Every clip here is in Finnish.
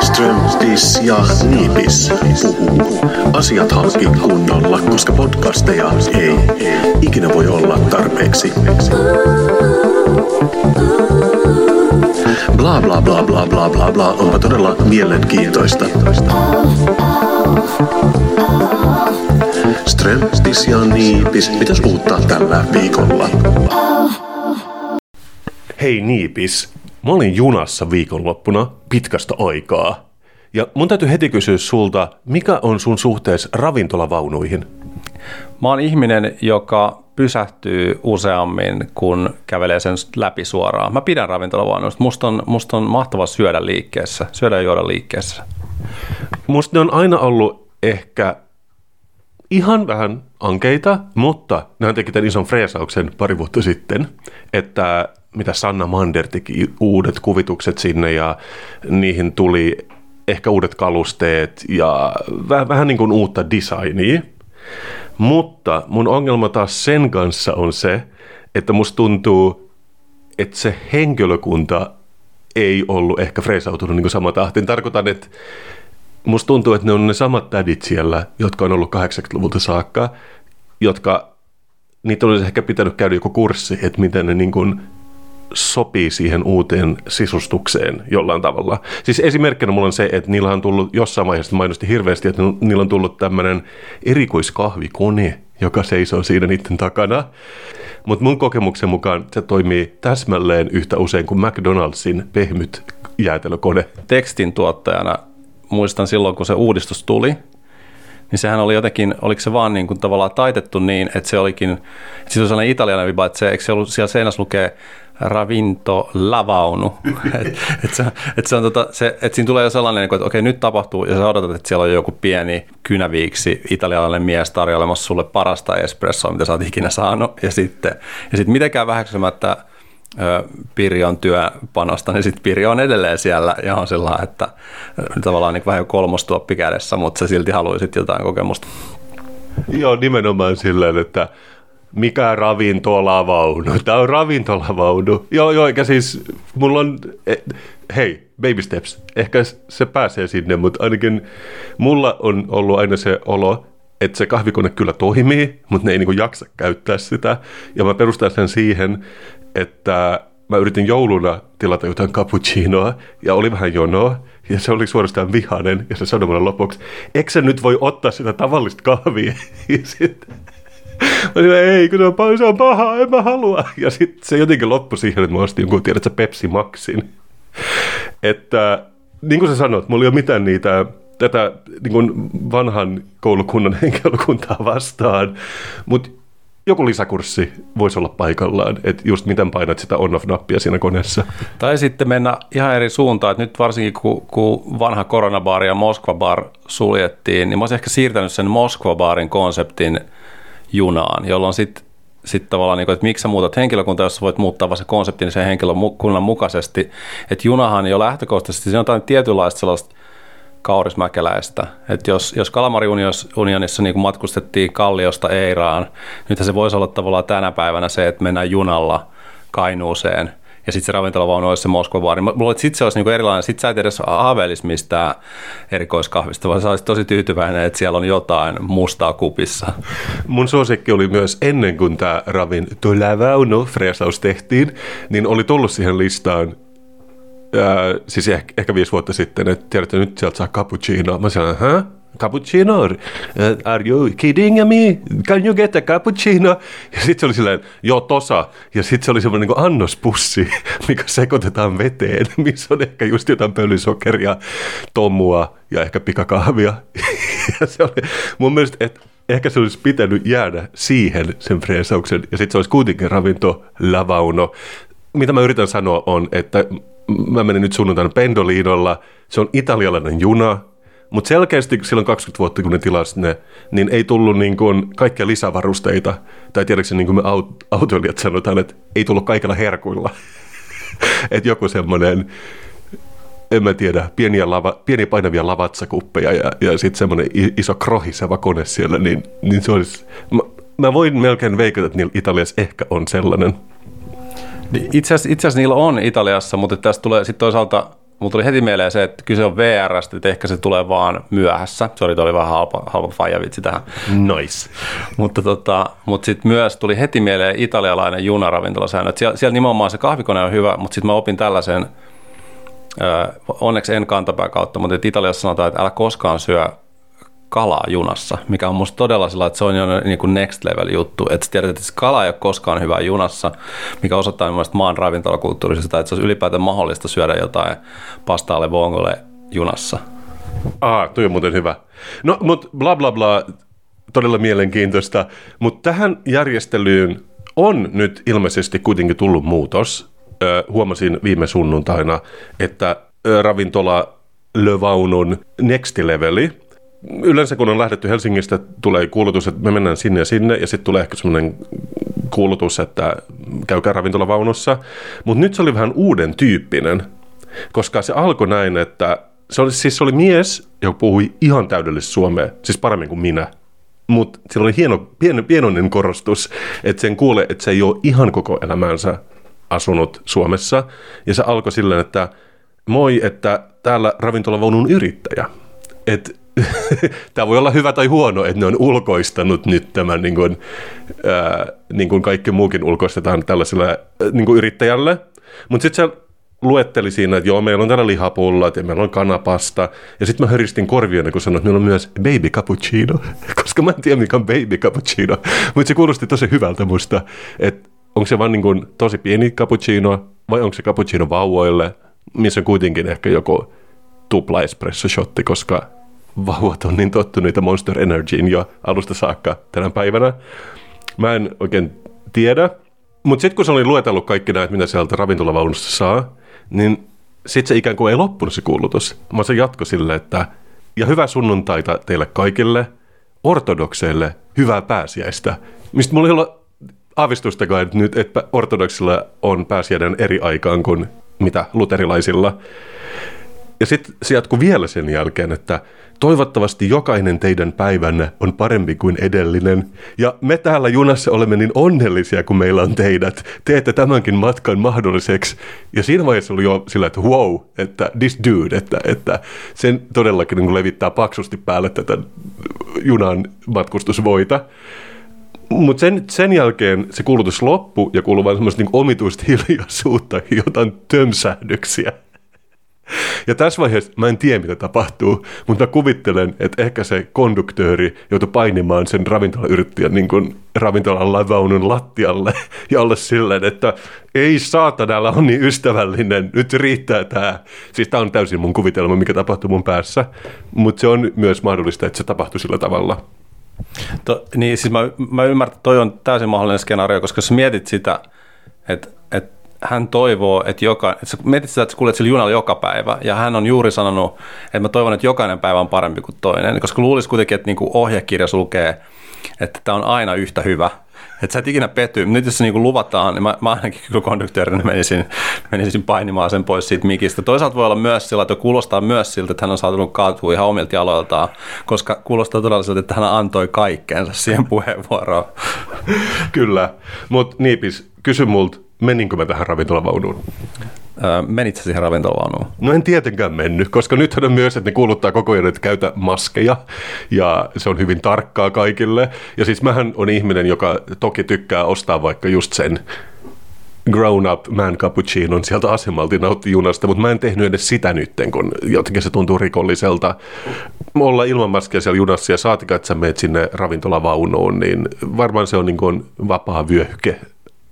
Strömtis ja Niipis puhuu. Asiat halki kunnolla, koska podcasteja ei ikinä voi olla tarpeeksi. Bla bla bla bla bla bla bla onpa todella mielenkiintoista. Strömtis ja Niipis, mitäs uutta tällä viikolla? Hei Niipis, mä olin junassa viikonloppuna pitkästä aikaa. Ja mun täytyy heti kysyä sulta, mikä on sun suhteessa ravintolavaunuihin? Mä oon ihminen, joka pysähtyy useammin, kun kävelee sen läpi suoraan. Mä pidän ravintolavaunuista. Musta on, musta on mahtava syödä liikkeessä, syödä ja juoda liikkeessä. Musta ne on aina ollut ehkä ihan vähän ankeita, mutta ne teki tämän ison freesauksen pari vuotta sitten, että mitä Sanna Mander teki uudet kuvitukset sinne ja niihin tuli ehkä uudet kalusteet ja vähän, vähän niin kuin uutta designia. Mutta mun ongelma taas sen kanssa on se, että musta tuntuu, että se henkilökunta ei ollut ehkä freesautunut niin sama tahtiin. Tarkoitan, että musta tuntuu, että ne on ne samat tädit siellä, jotka on ollut 80-luvulta saakka, jotka niitä olisi ehkä pitänyt käydä joku kurssi, että miten ne niin kuin sopii siihen uuteen sisustukseen jollain tavalla. Siis esimerkkinä mulla on se, että niillä on tullut jossain vaiheessa, mainosti hirveästi, että niillä on tullut tämmöinen erikoiskahvikone, joka seisoo siinä niiden takana. Mutta mun kokemuksen mukaan se toimii täsmälleen yhtä usein kuin McDonald'sin pehmyt jäätelökone. Tekstin tuottajana muistan silloin, kun se uudistus tuli, niin sehän oli jotenkin, oliko se vaan niin kuin tavallaan taitettu niin, että se olikin, että se oli sellainen italialainen viba, että se, eikö se ollut, siellä seinässä lukee ravintolavaunu. et, et se, et se tota, et siinä tulee jo sellainen, että okei nyt tapahtuu ja sä odotat, että siellä on joku pieni kynäviiksi italialainen mies tarjoilemassa sulle parasta espressoa, mitä sä oot ikinä saanut. Ja sitten, ja sitten mitenkään väheksymättä Pirjon työpanosta, niin sitten Pirjo on edelleen siellä ja on sillä että tavallaan niin vähän jo kolmostuoppi kädessä, mutta sä silti haluaisit jotain kokemusta. Joo, nimenomaan sillä että mikä ravintolavaunu? Tämä on ravintolavaunu. Joo, joo, eikä siis, mulla on, e, hei, baby steps, ehkä se pääsee sinne, mutta ainakin mulla on ollut aina se olo, että se kahvikone kyllä toimii, mutta ne ei niinku jaksa käyttää sitä. Ja mä perustan sen siihen, että mä yritin jouluna tilata jotain cappuccinoa ja oli vähän jonoa. Ja se oli suorastaan vihainen ja se sanoi mulle lopuksi, eikö se nyt voi ottaa sitä tavallista kahvia? Ja sitten Mä olin, ei, kun se on, paha, se on paha, en mä halua. Ja sitten se jotenkin loppui siihen, että mä ostin jonkun, tiedätkö, Pepsi Maxin. Että niin kuin sä sanoit, mulla ei ole mitään niitä tätä niin kuin vanhan koulukunnan henkilökuntaa vastaan, mutta joku lisäkurssi voisi olla paikallaan, että just miten painat sitä on-off-nappia siinä koneessa. Tai sitten mennä ihan eri suuntaan, että nyt varsinkin kun, kun vanha koronabaari ja Moskva-bar suljettiin, niin mä olisin ehkä siirtänyt sen Moskva-baarin konseptin – junaan, jolloin sitten sit tavallaan, niin kuin, että miksi sä muutat henkilökuntaa, jos voit muuttaa vaan se konseptin sen henkilökunnan mukaisesti. Että junahan jo lähtökohtaisesti, se on jotain tietynlaista sellaista kaurismäkeläistä. Että jos, jos Kalamari-unionissa niin matkustettiin Kalliosta Eiraan, nyt se voisi olla tavallaan tänä päivänä se, että mennään junalla Kainuuseen – ja sitten se ravintolavaunu olisi se Moskva baari. Että sitten se olisi niinku erilainen. Sitten sä et edes haaveilisi mistään erikoiskahvista, vaan sä olisit tosi tyytyväinen, että siellä on jotain mustaa kupissa. Mun suosikki oli myös ennen kuin tämä ravintolavaunu freesaus tehtiin, niin oli tullut siihen listaan Ää, siis ehkä, ehkä viisi vuotta sitten, että tiedätte, nyt sieltä saa cappuccino. Mä sanoin, hä? Cappuccino, are you kidding me? Can you get a cappuccino? Ja sitten se oli silleen, joo tosa. Ja sitten se oli semmoinen niin annospussi, mikä sekoitetaan veteen, missä on ehkä just jotain pölysokeria, tomua ja ehkä pikakahvia. Ja se oli mun mielestä, että ehkä se olisi pitänyt jäädä siihen sen freesauksen, ja sitten se olisi kuitenkin ravinto lavauno. Mitä mä yritän sanoa on, että mä menin nyt sunnuntaina Pendolinolla, se on italialainen juna, mutta selkeästi silloin 20 vuotta, kun ne tilasi ne, niin ei tullut niin kuin kaikkia lisävarusteita. Tai tiedätkö, niin kuin me aut- autoilijat sanotaan, että ei tullut kaikilla herkuilla. että joku semmoinen, en mä tiedä, pieniä, lava, pieniä painavia lavatsakuppeja ja, ja sitten semmoinen iso krohiseva kone siellä, niin, niin se olisi... Mä, mä voin melkein veikata, että niillä Italiassa ehkä on sellainen. Niin Itse asiassa, niillä on Italiassa, mutta tästä tulee sitten toisaalta, mulla tuli heti mieleen se, että kyse on VRstä, että ehkä se tulee vaan myöhässä. Sori, oli vähän halpa, halpa faijavitsi tähän. Nice. Mutta, tota, mutta sitten myös tuli heti mieleen italialainen junaravintolasäännö. Siellä, siellä nimenomaan se kahvikone on hyvä, mutta sitten mä opin tällaisen, ö, onneksi en kantapää kautta, mutta Italiassa sanotaan, että älä koskaan syö kalaa junassa, mikä on musta todella sillä, että se on jo niin kuin next level juttu. Että tiedät, että kala ei ole koskaan hyvää junassa, mikä osoittaa mielestäni maan ravintolakulttuurisesta, että se olisi ylipäätään mahdollista syödä jotain pastaalle vongolle junassa. Ah, toi on muuten hyvä. No, mutta bla bla bla, todella mielenkiintoista. Mutta tähän järjestelyyn on nyt ilmeisesti kuitenkin tullut muutos. Ö, huomasin viime sunnuntaina, että ravintola Lövaunun Next Leveli, yleensä kun on lähdetty Helsingistä, tulee kuulutus, että me mennään sinne ja sinne, ja sitten tulee ehkä semmoinen kuulutus, että käykää ravintolavaunussa. Mutta nyt se oli vähän uuden tyyppinen, koska se alkoi näin, että se oli, siis se oli mies, joka puhui ihan täydellistä suomea, siis paremmin kuin minä. Mutta sillä oli hieno, pien, pienoinen korostus, että sen kuulee, että se ei ole ihan koko elämänsä asunut Suomessa. Ja se alkoi silleen, että moi, että täällä ravintolavaunun yrittäjä. Että tämä voi olla hyvä tai huono, että ne on ulkoistanut nyt tämän, niin kuin, ää, niin kuin kaikki muukin ulkoistetaan tällaiselle niin kuin yrittäjälle. Mutta sitten se luetteli siinä, että joo, meillä on täällä lihapullat ja meillä on kanapasta. Ja sitten mä höristin korvia, kun sanoin, että meillä on myös baby cappuccino, koska mä en tiedä, mikä on baby cappuccino. Mutta se kuulosti tosi hyvältä musta, että onko se vaan niin kuin tosi pieni cappuccino vai onko se cappuccino vauvoille, missä on kuitenkin ehkä joku tupla espresso shotti, koska vauvat on niin tottuneita Monster Energyin jo alusta saakka tänä päivänä. Mä en oikein tiedä, mutta sitten kun se oli luetellut kaikki näitä, mitä sieltä ravintolavaunusta saa, niin sitten se ikään kuin ei loppunut se kuulutus. Mä se jatko sille, että ja hyvää sunnuntaita teille kaikille, ortodokseille hyvää pääsiäistä. Mistä mulla ei ole aavistustakaan että nyt, että ortodoksilla on pääsiäinen eri aikaan kuin mitä luterilaisilla. Ja sitten se jatkuu vielä sen jälkeen, että toivottavasti jokainen teidän päivänne on parempi kuin edellinen. Ja me täällä junassa olemme niin onnellisia, kun meillä on teidät. Teette tämänkin matkan mahdolliseksi. Ja siinä vaiheessa oli jo sillä, että wow, että this dude, että, että sen todellakin niin levittää paksusti päälle tätä junan matkustusvoita. Mutta sen, sen jälkeen se kuulutus loppui ja kuului vain semmoista niin omituista hiljaisuutta, jotain tömsähdyksiä. Ja tässä vaiheessa mä en tiedä, mitä tapahtuu, mutta mä kuvittelen, että ehkä se konduktööri joutui painimaan sen ravintolayrittäjän niin kuin ravintolan lavaunun lattialle ja olla silleen, että ei saatana, älä on niin ystävällinen, nyt riittää tämä. Siis tämä on täysin mun kuvitelma, mikä tapahtuu mun päässä, mutta se on myös mahdollista, että se tapahtuu sillä tavalla. To, niin, siis mä, mä ymmärrän, että toi on täysin mahdollinen skenaario, koska jos mietit sitä, että hän toivoo, että, joka, että mietit sitä, että sä kuljet sillä junalla joka päivä, ja hän on juuri sanonut, että mä toivon, että jokainen päivä on parempi kuin toinen, koska luulisi kuitenkin, että niinku ohjekirja lukee, että tämä on aina yhtä hyvä, että sä et ikinä petty. Nyt jos se niinku luvataan, niin mä, mä ainakin kyllä konduktöörinä menisin, menisin painimaan sen pois siitä mikistä. Toisaalta voi olla myös sillä, että kuulostaa myös siltä, että hän on saanut kaatua ihan omilta jaloiltaan, koska kuulostaa todella siltä, että hän antoi kaikkeensa siihen puheenvuoroon. Kyllä, mutta Niipis, kysy multa, meninkö mä tähän ravintolavaunuun? Öö, menit sä siihen ravintolavaunuun? No en tietenkään mennyt, koska nythän on myös, että ne kuuluttaa koko ajan, että käytä maskeja ja se on hyvin tarkkaa kaikille. Ja siis mähän on ihminen, joka toki tykkää ostaa vaikka just sen grown up man cappuccinon sieltä asemalta nautti junasta, mutta mä en tehnyt edes sitä nytten, kun jotenkin se tuntuu rikolliselta olla ilman maskia siellä junassa ja saatika, että sä sinne ravintolavaunuun, niin varmaan se on niin kuin vapaa vyöhyke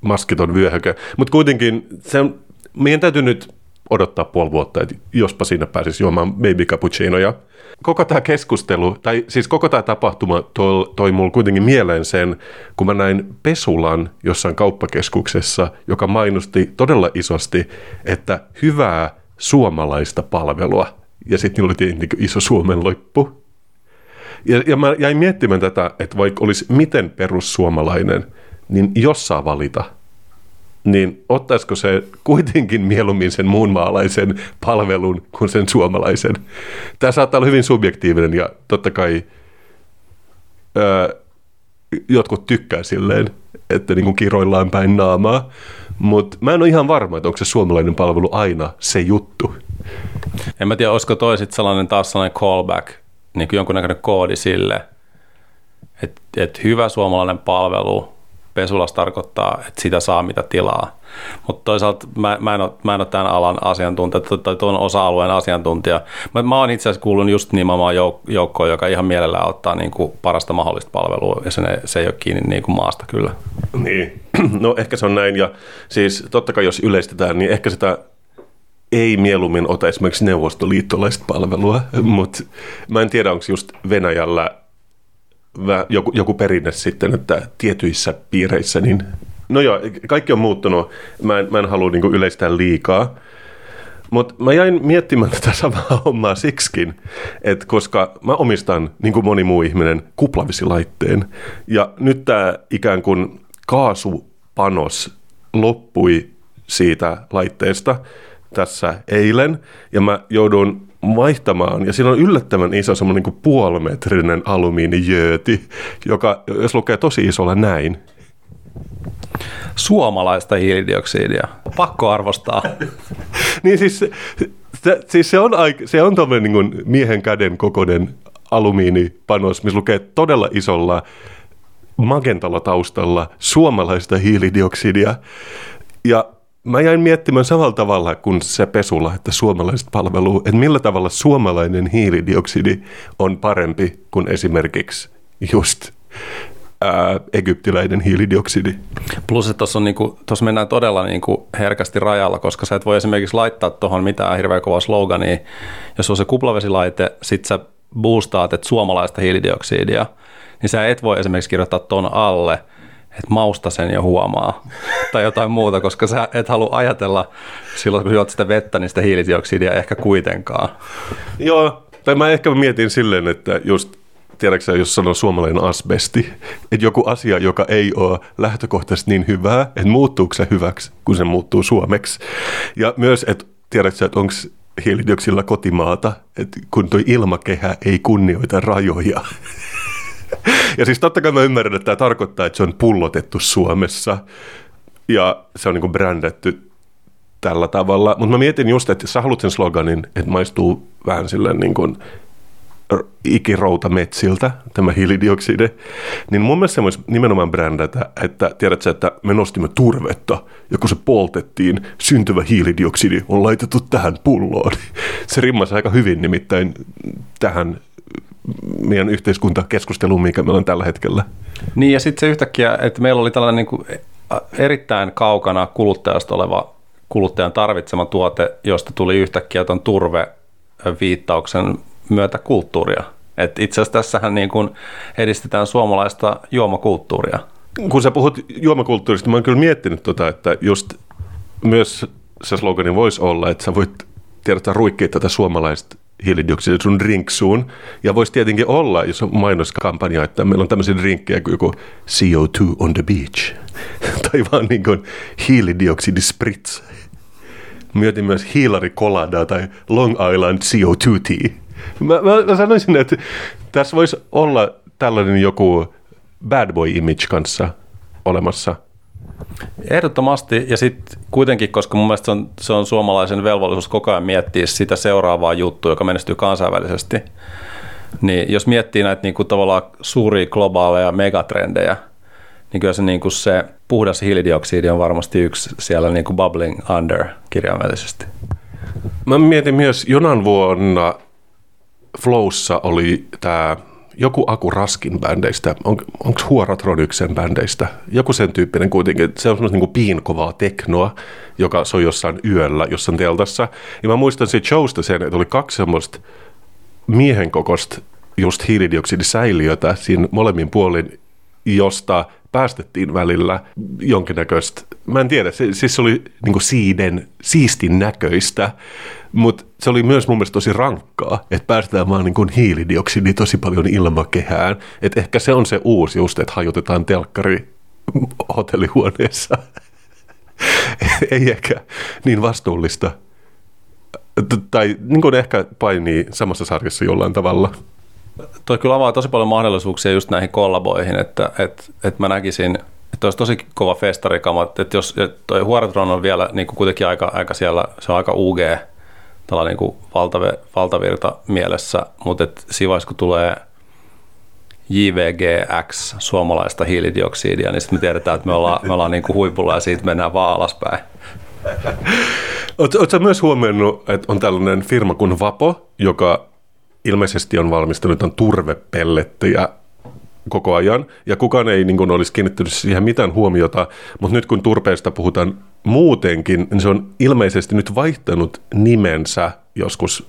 maskiton vyöhyke. Mutta kuitenkin se on, meidän täytyy nyt odottaa puoli vuotta, että jospa sinne pääsisi juomaan baby cappuccinoja. Koko tämä keskustelu, tai siis koko tämä tapahtuma toi, toi mulle kuitenkin mieleen sen, kun mä näin Pesulan jossain kauppakeskuksessa, joka mainosti todella isosti, että hyvää suomalaista palvelua. Ja sitten niillä oli niin iso Suomen loppu. Ja, ja mä jäin miettimään tätä, että vaikka olisi miten perussuomalainen – niin jos saa valita, niin ottaisiko se kuitenkin mieluummin sen muun maalaisen palvelun kuin sen suomalaisen? Tämä saattaa olla hyvin subjektiivinen ja totta kai öö, jotkut tykkää silleen, että niin kuin kiroillaan päin naamaa, Mutta mä en ole ihan varma, että onko se suomalainen palvelu aina se juttu. En mä tiedä, olisiko toi sit sellainen taas sellainen callback, niin kuin jonkunnäköinen koodi sille, että, että hyvä suomalainen palvelu pesulas tarkoittaa, että sitä saa mitä tilaa. Mutta toisaalta mä, mä, en ole, mä en ole tämän alan asiantuntija tai tuon osa-alueen asiantuntija. Mä, mä oon itse asiassa kuullut just nimenomaan jouk- joukkoon, joka ihan mielellään ottaa niin kuin parasta mahdollista palvelua ja se, se ei ole kiinni niin kuin maasta kyllä. Niin, no ehkä se on näin ja siis totta kai jos yleistetään, niin ehkä sitä ei mieluummin ota esimerkiksi neuvostoliittolaista palvelua, mutta mä en tiedä, onko just Venäjällä joku, joku perinne sitten, että tietyissä piireissä, niin no joo, kaikki on muuttunut. Mä en, mä en halua niin yleistää liikaa. Mutta mä jäin miettimään tätä samaa hommaa siksikin, että koska mä omistan, niin kuin moni muu ihminen, kuplavisilaitteen. Ja nyt tämä ikään kuin kaasupanos loppui siitä laitteesta tässä eilen, ja mä joudun vaihtamaan, ja siinä on yllättävän iso semmoinen niin puolimetrinen alumiinijööti, joka, jos lukee tosi isolla näin. Suomalaista hiilidioksidia. Pakko arvostaa. niin siis, se, siis se on, se on tommoinen niin miehen käden kokoinen alumiinipanos, missä lukee todella isolla magentalla taustalla suomalaista hiilidioksidia. Ja mä jäin miettimään samalla tavalla kuin se pesula, että suomalaiset palvelu, että millä tavalla suomalainen hiilidioksidi on parempi kuin esimerkiksi just ää, egyptiläinen hiilidioksidi. Plus, että tuossa niinku, mennään todella niinku herkästi rajalla, koska sä et voi esimerkiksi laittaa tuohon mitään hirveän kovaa slogania. Jos on se kuplavesilaite, sit sä boostaat, että suomalaista hiilidioksidia, niin sä et voi esimerkiksi kirjoittaa ton alle – että mausta sen jo huomaa tai jotain muuta, koska sä et halua ajatella silloin, kun juot sitä vettä, niin sitä hiilidioksidia ehkä kuitenkaan. Joo, tai mä ehkä mietin silleen, että just tiedätkö jos sanoo suomalainen asbesti, että joku asia, joka ei ole lähtökohtaisesti niin hyvää, että muuttuuko se hyväksi, kun se muuttuu suomeksi. Ja myös, että tiedätkö että onko hiilidioksilla kotimaata, että kun tuo ilmakehä ei kunnioita rajoja. Ja siis totta kai mä ymmärrän, että tämä tarkoittaa, että se on pullotettu Suomessa ja se on niin brändätty tällä tavalla. Mutta mä mietin just, että sä haluat sen sloganin, että maistuu vähän silleen niin kuin ikirouta metsiltä, tämä hiilidioksidi, niin mun mielestä se voisi nimenomaan brändätä, että tiedätkö, että me nostimme turvetta, ja kun se poltettiin, syntyvä hiilidioksidi on laitettu tähän pulloon. Se rimmasi aika hyvin nimittäin tähän meidän yhteiskuntakeskusteluun, mikä meillä on tällä hetkellä. Niin ja sitten se yhtäkkiä, että meillä oli tällainen niin kuin erittäin kaukana kuluttajasta oleva kuluttajan tarvitsema tuote, josta tuli yhtäkkiä tuon turveviittauksen myötä kulttuuria. Et itse asiassa tässähän niin kuin edistetään suomalaista juomakulttuuria. Kun sä puhut juomakulttuurista, mä oon kyllä miettinyt tota, että just myös se slogani voisi olla, että sä voit tiedätä ruikkia tätä suomalaista hiilidioksidia sun drinksuun. Ja voisi tietenkin olla, jos on mainoskampanja, että meillä on tämmöisiä drinkkejä kuin joku CO2 on the beach. tai vaan niin kuin hiilidioksidispritz. Mietin myös hiilari colada tai Long Island CO2 tea. Mä, mä, mä sanoisin, että tässä voisi olla tällainen joku bad boy image kanssa olemassa – Ehdottomasti, ja sitten kuitenkin, koska mun mielestä se on, se on suomalaisen velvollisuus koko ajan miettiä sitä seuraavaa juttua, joka menestyy kansainvälisesti, niin jos miettii näitä niin kuin tavallaan suuria globaaleja megatrendejä, niin kyllä se, niin kuin se puhdas hiilidioksidi on varmasti yksi siellä niin kuin bubbling under kirjaimellisesti. Mä mietin myös jonan vuonna Flowssa oli tämä joku Aku Raskin bändeistä, on, onko Huoratroniksen bändeistä, joku sen tyyppinen kuitenkin, se on semmoista niin piinkovaa teknoa, joka soi jossain yöllä, jossain teltassa. Ja mä muistan siitä showsta sen, että oli kaksi semmoista miehen kokosta just hiilidioksidisäiliötä siinä molemmin puolin, josta päästettiin välillä jonkinnäköistä, mä en tiedä, se, siis se oli niin siiden, siistin näköistä, mutta se oli myös mun mielestä tosi rankkaa, että päästetään vaan niin hiilidioksidi tosi paljon ilmakehään. Että ehkä se on se uusi just, että hajotetaan telkkari hotellihuoneessa. Ei ehkä niin vastuullista. Tai niin kuin ehkä painii samassa sarjassa jollain tavalla. Toi kyllä avaa tosi paljon mahdollisuuksia just näihin kollaboihin, että, että, että mä näkisin että olisi tosi kova festarikama, että jos että toi Huoratron on vielä niin kuin kuitenkin aika, aika siellä, se on aika UG, tällainen kuin valtav- valtavirta mielessä, mutta siinä vaiheessa, kun tulee JVGX, suomalaista hiilidioksidia, niin sitten me tiedetään, että me ollaan, me ollaan niin kuin huipulla ja siitä mennään vaan alaspäin. Oletko myös huomioinut, että on tällainen firma kuin Vapo, joka ilmeisesti on valmistanut on turvepellettejä koko ajan, ja kukaan ei niin kuin, olisi kiinnittänyt siihen mitään huomiota, mutta nyt kun turpeesta puhutaan muutenkin, niin se on ilmeisesti nyt vaihtanut nimensä joskus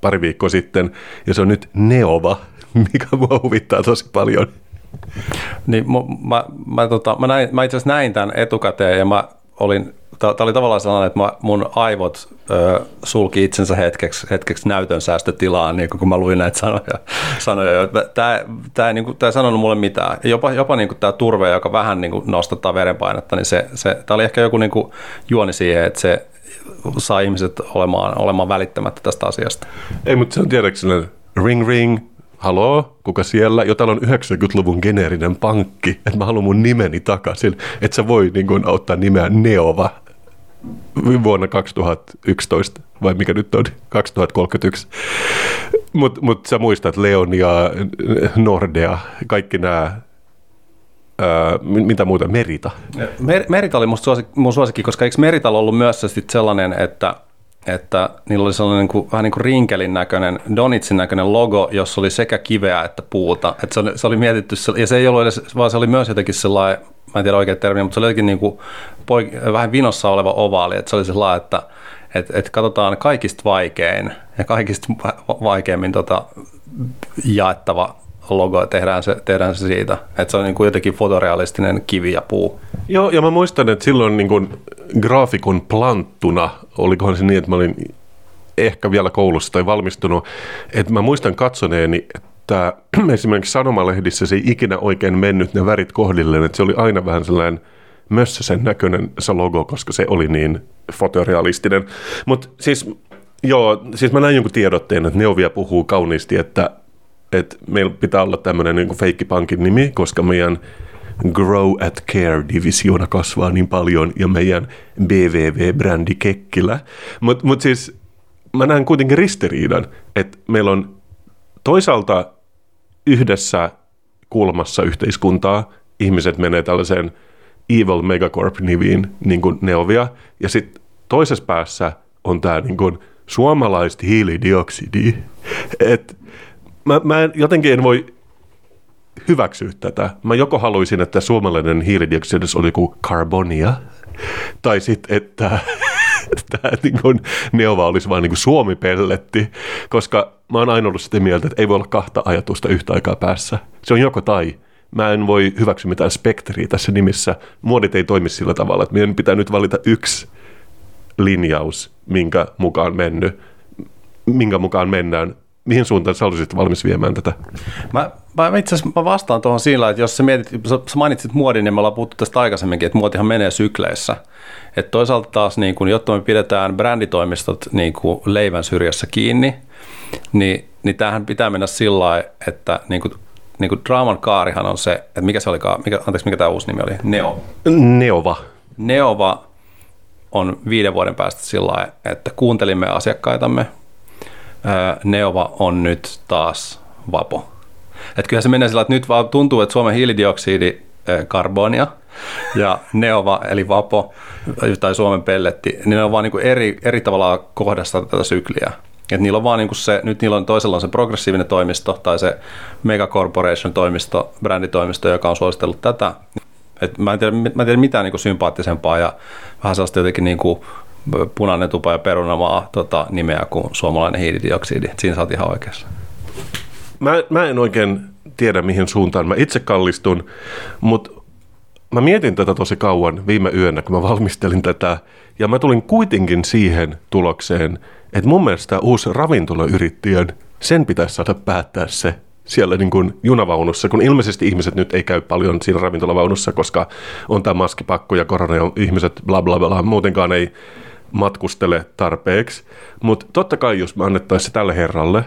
pari viikkoa sitten, ja se on nyt Neova, mikä mua huvittaa tosi paljon. Niin, mä, mä, mä, tota, mä, mä itse asiassa näin tämän etukäteen, ja mä olin Tämä oli tavallaan sellainen, että mun aivot ö, sulki itsensä hetkeksi, hetkeksi näytön säästötilaan, niin kun mä luin näitä sanoja. sanoja. Tämä, tämä, niin tämä ei sanonut mulle mitään. Jopa, jopa niin tämä turve, joka vähän niin nostattaa verenpainetta, niin se, se, tämä oli ehkä joku niin kuin juoni siihen, että se saa ihmiset olemaan, olemaan välittämättä tästä asiasta. Ei, mutta se on tiedäkseni ring ring, haloo, kuka siellä, jo täällä on 90-luvun geneerinen pankki, että mä haluan mun nimeni takaisin, että sä voi niin kuin, auttaa nimeä Neova vuonna 2011, vai mikä nyt on, 2031. Mutta mut sä muistat Leon ja Nordea, kaikki nämä mitä muuta, Merita? Mer- Merita oli musta suosik- mun suosikki, koska eikö Merita ollut myös sit sellainen, että että niillä oli sellainen niin kuin, vähän niin kuin rinkelin näköinen, Donitsin näköinen logo, jossa oli sekä kiveä että puuta. Että se, oli, se oli mietitty, ja se ei ollut edes, vaan se oli myös jotenkin sellainen, mä en tiedä oikein termiä, mutta se oli jotenkin niin kuin poik- vähän vinossa oleva ovaali, että se oli sellainen, että että, että katsotaan kaikista vaikein ja kaikista vaikeimmin tota, jaettava logo, tehdään se, tehdään se siitä. Että se on niin kuin jotenkin fotorealistinen kivi ja puu. Joo, ja mä muistan, että silloin niin kuin graafikon planttuna, olikohan se niin, että mä olin ehkä vielä koulussa tai valmistunut, että mä muistan katsoneeni, että esimerkiksi sanomalehdissä se ei ikinä oikein mennyt ne värit kohdilleen, että se oli aina vähän sellainen mössösen näköinen se logo, koska se oli niin fotorealistinen. Mutta siis, joo, siis mä näin jonkun tiedotteen, että Neovia puhuu kauniisti, että, että meillä pitää olla tämmöinen niin feikkipankin nimi, koska meidän Grow at Care-divisioona kasvaa niin paljon ja meidän BVV-brändi Kekkilä. Mutta mut siis mä näen kuitenkin ristiriidan, että meillä on toisaalta yhdessä kulmassa yhteiskuntaa ihmiset menee tällaiseen Evil Megacorp-nimiin, niin kuin Neovia, ja sitten toisessa päässä on tämä niin kuin suomalaista hiilidioksidi. Et mä, mä en, jotenkin en voi hyväksyä tätä. Mä joko haluaisin, että suomalainen hiilidioksidi oli kuin karbonia, tai sitten, että tämä niin kuin Neova olisi vain niin Suomi-pelletti, koska mä oon aina ollut sitä mieltä, että ei voi olla kahta ajatusta yhtä aikaa päässä. Se on joko tai. Mä en voi hyväksyä mitään spektriä tässä nimissä. Muodit ei toimi sillä tavalla, että meidän pitää nyt valita yksi linjaus, minkä mukaan mennyt, minkä mukaan mennään mihin suuntaan sä olisit valmis viemään tätä? Mä, mä itse asiassa mä vastaan tuohon sillä, että jos sä, mietit, sä mainitsit muodin, niin me ollaan puhuttu tästä aikaisemminkin, että muotihan menee sykleissä. Että toisaalta taas, niin kun, jotta me pidetään bränditoimistot niin kuin leivän syrjässä kiinni, niin, niin tämähän pitää mennä sillä lailla, että niin kuin, niin kuin draaman kaarihan on se, että mikä se olikaan, mikä, anteeksi, mikä tämä uusi nimi oli? Neo. Neova. Neova on viiden vuoden päästä sillä lailla, että kuuntelimme asiakkaitamme, Neova on nyt taas vapo. Et kyllä se menee sillä, että nyt vaan tuntuu, että Suomen hiilidioksidi karbonia ja Neova eli Vapo tai Suomen pelletti, niin ne on vaan niin eri, eri tavalla kohdasta tätä sykliä. Et niillä on vaan niin se, nyt niillä on toisella on se progressiivinen toimisto tai se mega corporation toimisto, bränditoimisto, joka on suositellut tätä. Et mä, en tiedä, mä en tiedä mitään niin sympaattisempaa ja vähän sellaista jotenkin niin kuin punainen tupa ja perunamaa tota, nimeä kuin suomalainen hiilidioksidi. Siinä sä ihan oikeassa. Mä, mä en oikein tiedä, mihin suuntaan mä itse kallistun, mutta mä mietin tätä tosi kauan viime yönä, kun mä valmistelin tätä, ja mä tulin kuitenkin siihen tulokseen, että mun mielestä uusi ravintolayrittäjän, sen pitäisi saada päättää se siellä niin kuin junavaunussa, kun ilmeisesti ihmiset nyt ei käy paljon siinä ravintolavaunussa, koska on tämä maskipakko ja korona ja ihmiset bla bla bla, muutenkaan ei matkustele tarpeeksi. Mutta totta kai, jos me annettaisiin se tälle herralle,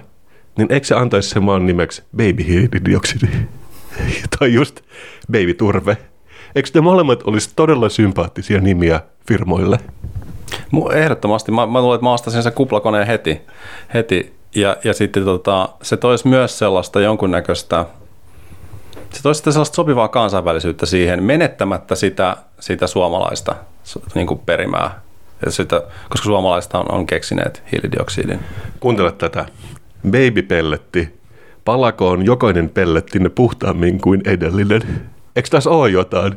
niin eikö se antaisi sen vaan nimeksi baby hiilidioksidi? tai just baby turve. Eikö te molemmat olisi todella sympaattisia nimiä firmoille? Ehdottomasti. Mä, mä luulen, että mä ostasin sen kuplakoneen heti. heti. Ja, ja sitten tota, se toisi myös sellaista jonkunnäköistä, se toisi sitten sellaista sopivaa kansainvälisyyttä siihen, menettämättä sitä, sitä suomalaista niin kuin perimää. Ja sitä, koska suomalaiset on, on keksineet hiilidioksidin. Kuuntele tätä. Babypelletti. Palakoon jokainen pellettinne puhtaammin kuin edellinen. Eikö tässä ole jotain?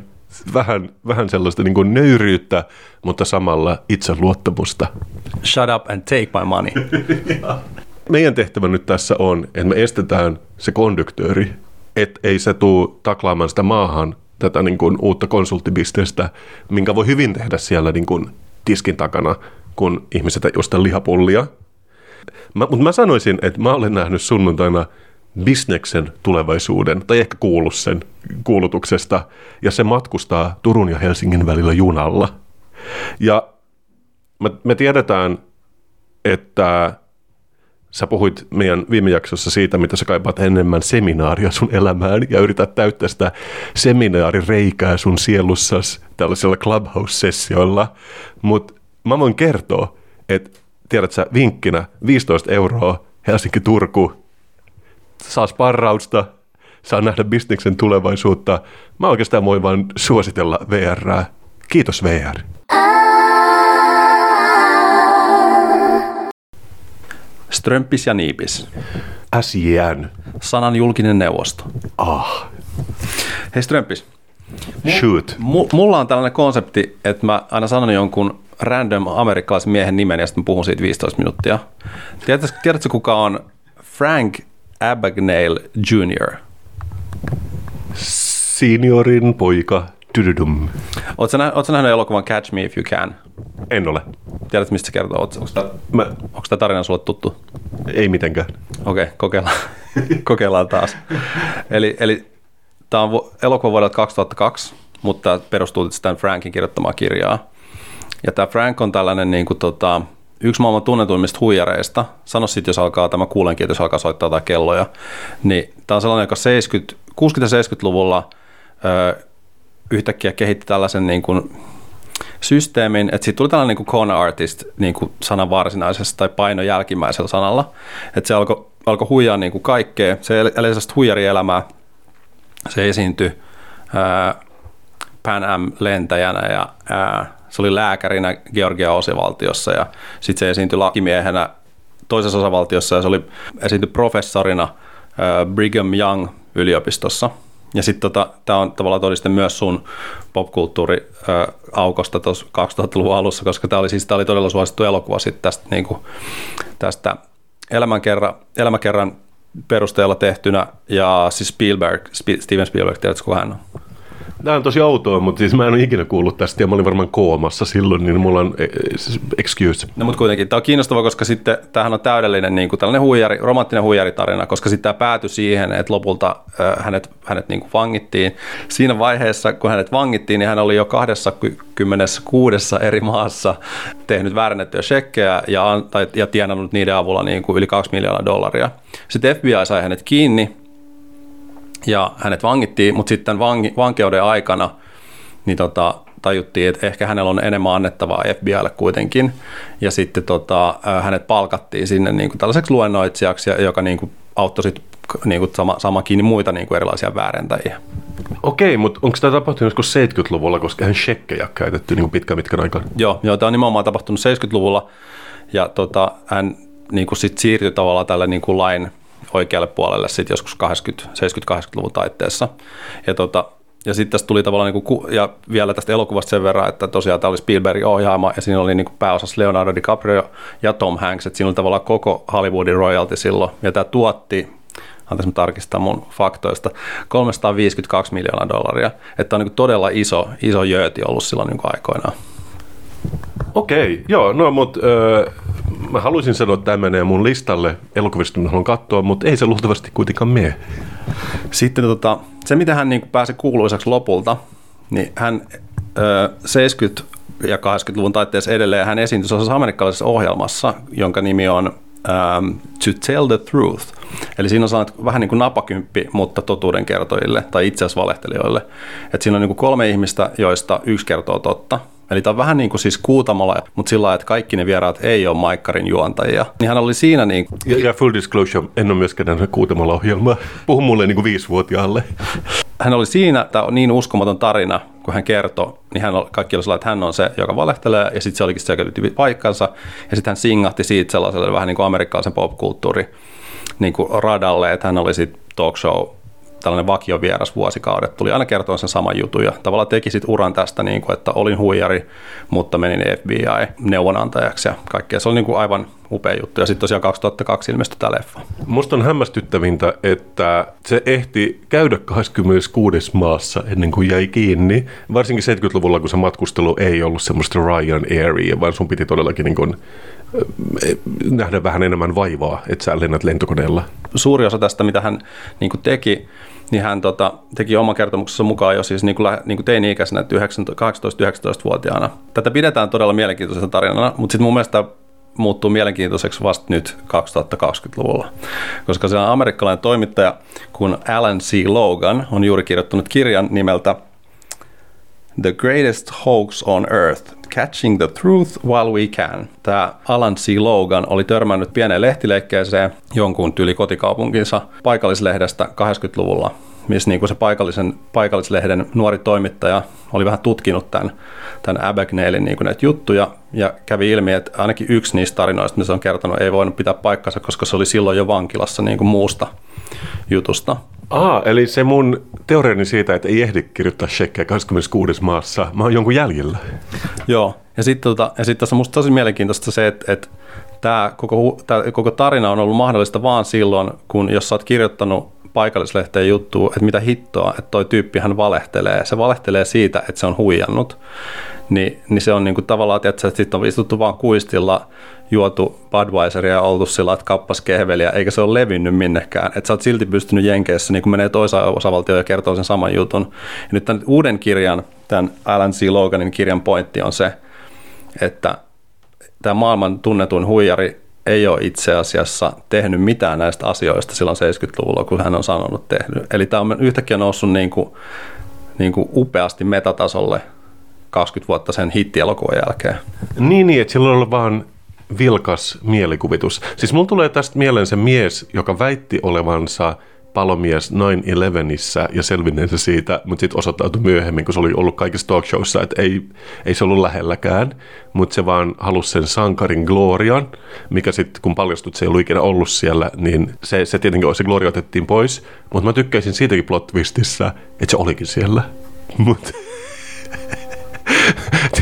Vähän, vähän sellaista niin kuin nöyryyttä, mutta samalla itseluottamusta. Shut up and take my money. Meidän tehtävä nyt tässä on, että me estetään se konduktööri, että ei se tuu taklaamaan sitä maahan tätä niin kuin uutta konsulttibisnestä, minkä voi hyvin tehdä siellä niin kuin tiskin takana, kun ihmiset ostaa lihapullia. Mä, mutta mä sanoisin, että mä olen nähnyt sunnuntaina bisneksen tulevaisuuden, tai ehkä kuullut sen kuulutuksesta, ja se matkustaa Turun ja Helsingin välillä junalla. Ja me, me tiedetään, että sä puhuit meidän viime jaksossa siitä, mitä sä kaipaat enemmän seminaaria sun elämään ja yrität täyttää sitä seminaarireikää sun sielussas tällaisilla Clubhouse-sessioilla. Mutta mä voin kertoa, että tiedät sä vinkkinä 15 euroa Helsinki-Turku, saa sparrausta, saa nähdä bisneksen tulevaisuutta. Mä oikeastaan voin vaan suositella VR. Kiitos VR. Strömpis ja niipis. SJN. Sanan julkinen neuvosto. Ah, Hei Strömpis, shoot. mu- mulla on tällainen konsepti, että mä aina sanon jonkun random amerikkalaisen miehen nimen ja sitten mä puhun siitä 15 minuuttia. Tiedätkö, tiedätkö kuka on Frank Abagnale Jr.? Seniorin poika. Dydydum. Oletko nä- nähnyt elokuvan Catch Me If You Can? En ole. Tiedätkö, mistä se kertoo? Ootko, onko tämä Mä, tarina sulle tuttu? ei mitenkään. Okei, okay, kokeillaan. kokeillaan taas. Eli, eli tämä on elokuva vuodelta 2002, mutta tämä perustuu Stan Frankin kirjoittamaan kirjaa. Ja tämä Frank on tällainen niin kuin, tota, yksi maailman tunnetuimmista huijareista. Sano sitten, jos alkaa tämä kuulenkin, jos alkaa soittaa jotain kelloja. Niin tämä on sellainen, joka 70, 60- ja 70-luvulla ö, yhtäkkiä kehitti tällaisen niin kuin, systeemin, että siitä tuli tällainen niin kuin con artist niin kuin sanan varsinaisessa tai paino jälkimmäisellä sanalla. Että se alkoi alko huijaa niin kuin kaikkea. Se eli sellaista huijarielämää. Se esiintyi ää, Pan Am-lentäjänä ja ää, se oli lääkärinä Georgia osavaltiossa ja sitten se esiintyi lakimiehenä toisessa osavaltiossa ja se oli esiintyi professorina ää, Brigham Young yliopistossa. Ja sitten tota, tämä on tavallaan todiste myös sun popkulttuuri-aukosta tuossa 2000-luvun alussa, koska tämä oli, siis, tää oli todella suosittu elokuva sit tästä, niinku, tästä elämänkerran, elämäkerran perusteella tehtynä. Ja siis Spielberg, Sp- Steven Spielberg, tiedätkö kuka hän on? Tämä on tosi outoa, mutta siis mä en ole ikinä kuullut tästä ja mä olin varmaan koomassa silloin, niin mulla on eh, siis excuse. No mutta kuitenkin, tämä on kiinnostava, koska sitten tämähän on täydellinen niin kuin tällainen huijari, romanttinen huijaritarina, koska sitten tämä päätyi siihen, että lopulta äh, hänet, hänet niin kuin vangittiin. Siinä vaiheessa, kun hänet vangittiin, niin hän oli jo 26 eri maassa tehnyt väärennettyjä shekkejä ja, ja tienannut niiden avulla niin kuin yli 2 miljoonaa dollaria. Sitten FBI sai hänet kiinni ja hänet vangittiin, mutta sitten vankeuden aikana niin tota, tajuttiin, että ehkä hänellä on enemmän annettavaa FBIlle kuitenkin. Ja sitten tota, äh, hänet palkattiin sinne niin kuin tällaiseksi luennoitsijaksi, joka niin kuin auttoi sit, niin kuin sama, sama kiinni muita niin kuin erilaisia väärentäjiä. Okei, mutta onko tämä tapahtunut joskus 70-luvulla, koska hän shekkejä käytetty niin pitkän pitkän aikaa? Joo, joo tämä on nimenomaan tapahtunut 70-luvulla ja tota, hän niin kuin sit siirtyi tavallaan tälle niin kuin lain oikealle puolelle sitten joskus 70-80-luvun taitteessa. Ja, tota, ja sitten tästä tuli tavallaan, niin kuin, ja vielä tästä elokuvasta sen verran, että tosiaan tämä oli Spielbergin ohjaama ja siinä oli niin kuin pääosassa Leonardo DiCaprio ja Tom Hanks, että siinä oli tavallaan koko Hollywoodin royalty silloin. Ja tämä tuotti antaisi mä tarkistaa mun faktoista, 352 miljoonaa dollaria. Että on niin todella iso, iso jööti ollut silloin niin aikoinaan. Okei, joo, no mutta öö, mä haluaisin sanoa, että tämä menee mun listalle elokuvista, mitä haluan katsoa, mutta ei se luultavasti kuitenkaan mene. Sitten tota, se, mitä hän niin pääsi kuuluisaksi lopulta, niin hän ö, 70- ja 80-luvun taitteessa edelleen hän esiintyi sellaisessa amerikkalaisessa ohjelmassa, jonka nimi on um, To Tell the Truth. Eli siinä on sellainen vähän niin kuin napakymppi, mutta totuuden kertojille tai itse asiassa valehtelijoille. Et siinä on niin kuin kolme ihmistä, joista yksi kertoo totta. Eli tämä on vähän niin kuin siis kuutamolla, mutta sillä lailla, että kaikki ne vieraat ei ole Maikkarin juontajia. Niin hän oli siinä niin kuin... Ja, ja full disclosure, en ole myöskään nähnyt kuutamalla ohjelmaa. Puhu mulle niin kuin viisivuotiaalle. Hän oli siinä, tämä on niin uskomaton tarina, kun hän kertoi, niin hän oli, kaikki oli sellainen, että hän on se, joka valehtelee, ja sitten se olikin se, joka paikkansa, ja sitten hän singahti siitä sellaiselle vähän niin kuin amerikkalaisen popkulttuuri niin kuin radalle, että hän oli sitten talk show tällainen vakiovieras vuosikaudet, tuli aina kertoa sen saman jutun ja tavallaan teki sit uran tästä, niin kuin, että olin huijari, mutta menin FBI-neuvonantajaksi ja kaikkea. Se oli niin kuin aivan upea juttu. Ja sitten tosiaan 2002 ilmestyi tämä leffa. Musta on hämmästyttävintä, että se ehti käydä 26 maassa ennen kuin jäi kiinni. Varsinkin 70-luvulla, kun se matkustelu ei ollut semmoista Ryan Airia, vaan sun piti todellakin niin kuin nähdä vähän enemmän vaivaa, että sä lennät lentokoneella. Suuri osa tästä, mitä hän niin kuin teki, niin hän tota, teki oman kertomuksensa mukaan jo siis niin kuin, niin kuin teini-ikäisenä, 18-19-vuotiaana. Tätä pidetään todella mielenkiintoisena tarinana, mutta sitten mun mielestä muuttuu mielenkiintoiseksi vasta nyt 2020-luvulla. Koska se on amerikkalainen toimittaja, kun Alan C. Logan on juuri kirjoittanut kirjan nimeltä The Greatest Hoax on Earth, Catching the Truth While We Can. Tämä Alan C. Logan oli törmännyt pieneen lehtileikkeeseen jonkun tyli kotikaupunkinsa paikallislehdestä 80-luvulla, missä niin kuin se paikallisen, paikallislehden nuori toimittaja oli vähän tutkinut tämän, tämän Abagnalein niin kuin näitä juttuja ja kävi ilmi, että ainakin yksi niistä tarinoista, mitä se on kertonut, ei voinut pitää paikkansa, koska se oli silloin jo vankilassa niin kuin muusta jutusta. Aa, eli se mun teoriani siitä, että ei ehdi kirjoittaa shekkejä 26 maassa, mä oon jonkun jäljellä. Joo, ja sitten tota, ja sit tässä on musta tosi mielenkiintoista se, että, että tämä koko, tää koko tarina on ollut mahdollista vaan silloin, kun jos sä oot kirjoittanut paikallislehteen juttu, että mitä hittoa, että toi tyyppi hän valehtelee. Se valehtelee siitä, että se on huijannut. Ni, niin se on niinku tavallaan, että sitten on istuttu vaan kuistilla, juotu Budweiseria ja oltu sillä, että kappas kehveliä, eikä se ole levinnyt minnekään. Että sä oot silti pystynyt Jenkeissä, niin kun menee toisaan osavaltioon ja kertoo sen saman jutun. Ja nyt tämän uuden kirjan, tämän Alan C. Loganin kirjan pointti on se, että tämä maailman tunnetuin huijari ei ole itse asiassa tehnyt mitään näistä asioista silloin 70-luvulla, kun hän on sanonut tehnyt. Eli tämä on yhtäkkiä noussut niin kuin, niin kuin upeasti metatasolle 20 vuotta sen hittielokuvan jälkeen. Niin, niin että sillä on vaan vilkas mielikuvitus. Siis mulla tulee tästä mieleen se mies, joka väitti olevansa palomies 9-11 ja selvinneensä siitä, mutta sitten osoittautui myöhemmin, kun se oli ollut kaikissa talk showissa, että ei, ei se ollut lähelläkään, mutta se vaan halusi sen sankarin glorian, mikä sitten kun paljastui, että se ei ollut ikinä ollut siellä, niin se, se tietenkin se gloria otettiin pois, mutta mä tykkäisin siitäkin plot twistissä, että se olikin siellä. Mutta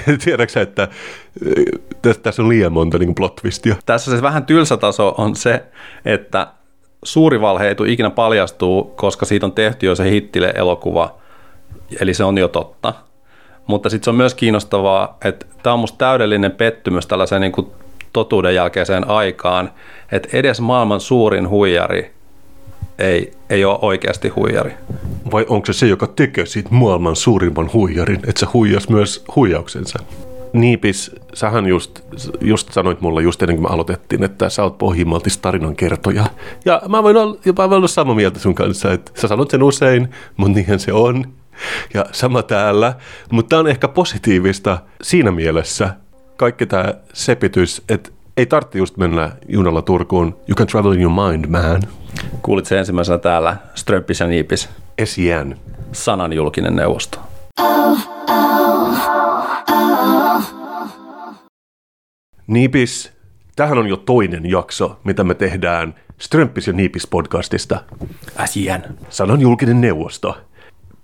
Tiedätkö että tässä on liian monta niin plot twistia? Tässä se vähän tylsä taso on se, että suuri valhe ei tule ikinä paljastuu, koska siitä on tehty jo se hittile elokuva, eli se on jo totta. Mutta sitten se on myös kiinnostavaa, että tämä on musta täydellinen pettymys tällaiseen niin kuin totuuden jälkeiseen aikaan, että edes maailman suurin huijari ei, ei ole oikeasti huijari. Vai onko se se, joka tekee siitä maailman suurimman huijarin, että se huijas myös huijauksensa? Niipis, sähän just, just sanoit mulle just ennen kuin me aloitettiin, että sä oot pohjimmaltis tarinan kertoja. Ja mä voin olla, jopa olla samaa mieltä sun kanssa, että sä sanot sen usein, mutta niinhän se on. Ja sama täällä, mutta tämä on ehkä positiivista siinä mielessä, kaikki tämä sepitys, että ei tarvitse just mennä junalla Turkuun. You can travel in your mind, man. Kuulit se ensimmäisenä täällä, Ströppis ja Niipis. Esien. Sananjulkinen neuvosto. Niipis, tähän on jo toinen jakso, mitä me tehdään Strömpis ja Niipis podcastista. Äsien. Sanan julkinen neuvosto.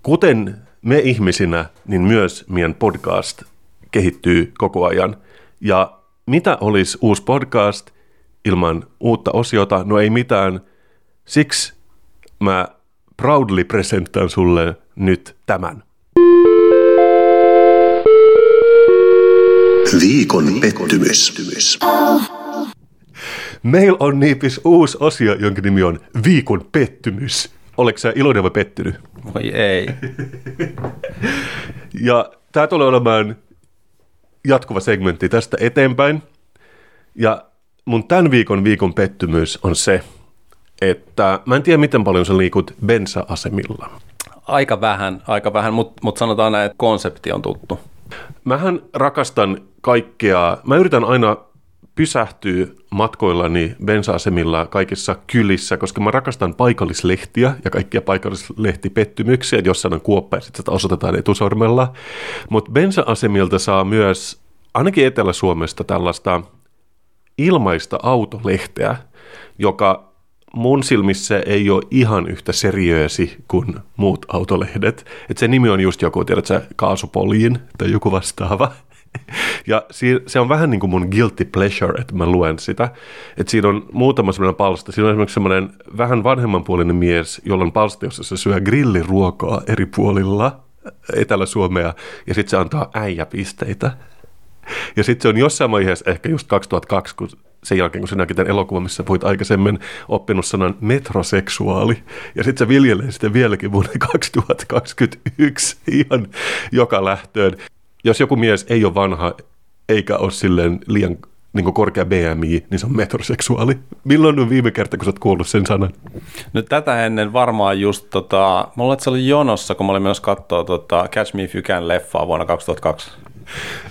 Kuten me ihmisinä, niin myös meidän podcast kehittyy koko ajan. Ja mitä olisi uusi podcast ilman uutta osiota? No ei mitään. Siksi mä proudly presenttaan sulle nyt tämän. Viikon pettymys. Meillä on niipis uusi osio, jonka nimi on Viikon pettymys. Oletko sä iloinen vai pettynyt? Voi ei. Ja tämä tulee olemaan jatkuva segmentti tästä eteenpäin. Ja mun tämän viikon viikon pettymys on se, että mä en tiedä miten paljon sä liikut bensa-asemilla. Aika vähän, aika vähän, mutta mut sanotaan näin, että konsepti on tuttu. Mähän rakastan kaikkea, mä yritän aina pysähtyä matkoillani bensa-asemilla kaikissa kylissä, koska mä rakastan paikallislehtiä ja kaikkia paikallislehtipettymyksiä, jossain on kuoppa ja sitten sitä osoitetaan etusormella. Mutta bensa-asemilta saa myös, ainakin Etelä-Suomesta, tällaista ilmaista autolehteä, joka mun silmissä ei ole ihan yhtä seriöösi kuin muut autolehdet. Et se nimi on just joku, tiedätkö, kaasupoliin tai joku vastaava. Ja se on vähän niin kuin mun guilty pleasure, että mä luen sitä. Että siinä on muutama semmoinen palsta. Siinä on esimerkiksi semmoinen vähän vanhemmanpuolinen mies, jolla on palsta, jossa se syö grilliruokaa eri puolilla Etelä-Suomea. Ja sitten se antaa äijäpisteitä. Ja sitten se on jossain vaiheessa, ehkä just 2002, kun sen jälkeen, kun sinäkin tämän elokuvan, missä puhuit aikaisemmin, oppinut sanan metroseksuaali. Ja sitten se viljelee sitä vieläkin vuonna 2021 ihan joka lähtöön. Jos joku mies ei ole vanha eikä ole silleen liian niin korkea BMI, niin se on metroseksuaali. Milloin on viime kerta, kun sä oot kuullut sen sanan? No tätä ennen varmaan just, tota, mä luulen, että se oli jonossa, kun mä olin menossa katsoa tota, Catch Me If You Can leffaa vuonna 2002.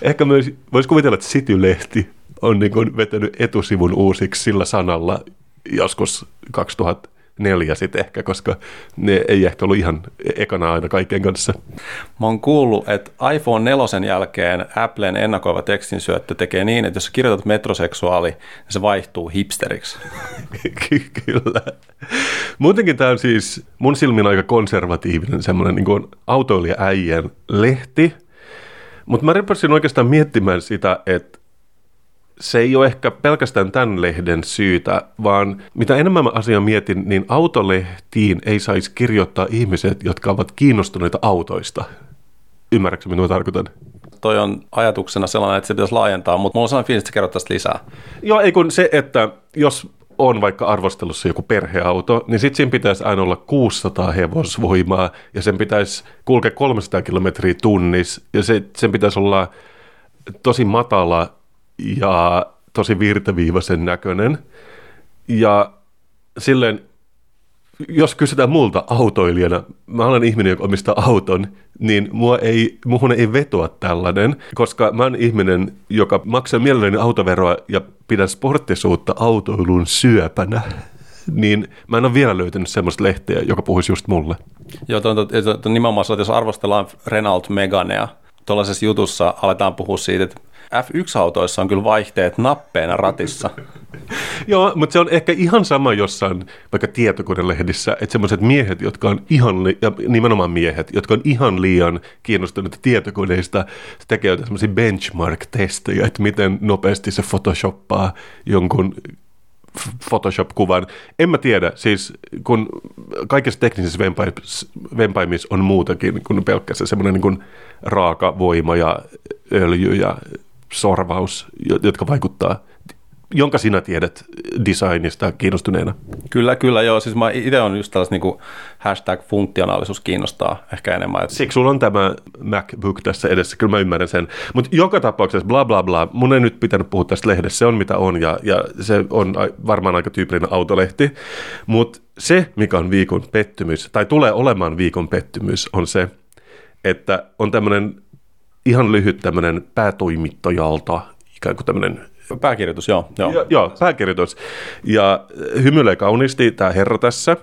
Ehkä myös, voisi kuvitella, että City-lehti on niin kuin vetänyt etusivun uusiksi sillä sanalla joskus 2004 sitten ehkä, koska ne ei ehkä ollut ihan ekana aina kaiken kanssa. Mä oon kuullut, että iPhone 4 jälkeen Applen ennakoiva tekstin syöttö tekee niin, että jos kirjoitat metroseksuaali, niin se vaihtuu hipsteriksi. Kyllä. Muutenkin tämä on siis mun silmin aika konservatiivinen semmoinen niin autoilija äijän lehti, mutta mä rupesin oikeastaan miettimään sitä, että se ei ole ehkä pelkästään tämän lehden syytä, vaan mitä enemmän mä asiaa mietin, niin autolehtiin ei saisi kirjoittaa ihmiset, jotka ovat kiinnostuneita autoista. Ymmärrätkö, mitä mä tarkoitan? Toi on ajatuksena sellainen, että se pitäisi laajentaa, mutta mulla on sellainen fiilis, että kerrot tästä lisää. Joo, ei kun se, että jos on vaikka arvostelussa joku perheauto, niin sitten siinä pitäisi aina olla 600 hevosvoimaa ja sen pitäisi kulkea 300 kilometriä tunnissa ja se, sen pitäisi olla tosi matala ja tosi virtaviivaisen näköinen. Ja silleen, jos kysytään multa autoilijana, mä olen ihminen, joka omistaa auton, niin mua ei, muhun ei vetoa tällainen, koska mä oon ihminen, joka maksaa mielelläni autoveroa ja pidän sporttisuutta autoilun syöpänä. Niin mä en ole vielä löytänyt semmoista lehteä, joka puhuisi just mulle. Joo, to, to, to, nimenomaan jos arvostellaan Renault Meganea, tuollaisessa jutussa aletaan puhua siitä, että F1-autoissa on kyllä vaihteet nappeena ratissa. Joo, mutta se on ehkä ihan sama jossain vaikka tietokonelehdissä, että semmoiset miehet, jotka on ihan, li- ja nimenomaan miehet, jotka on ihan liian kiinnostuneita tietokoneista, se tekee semmoisia benchmark-testejä, että miten nopeasti se photoshoppaa jonkun Photoshop-kuvan. En mä tiedä, siis kun kaikissa teknisissä vempaimissa on muutakin kuin pelkkä se semmoinen niin raaka voima ja öljy ja sorvaus, jotka vaikuttaa jonka sinä tiedät designista kiinnostuneena? Kyllä, kyllä joo. Siis mä itse on just tällaista niin hashtag-funktionaalisuus kiinnostaa ehkä enemmän. Että... Siksi sulla on tämä MacBook tässä edessä, kyllä mä ymmärrän sen. Mutta joka tapauksessa bla bla bla, mun ei nyt pitänyt puhua tästä lehdestä, se on mitä on ja, ja se on varmaan aika tyypillinen autolehti. Mutta se, mikä on viikon pettymys, tai tulee olemaan viikon pettymys, on se, että on tämmöinen ihan lyhyt tämmöinen päätoimittajalta ikään kuin tämmöinen Pääkirjoitus, joo. Joo, ja, joo pääkirjoitus. Ja hymyilee kauniisti tämä herra tässä.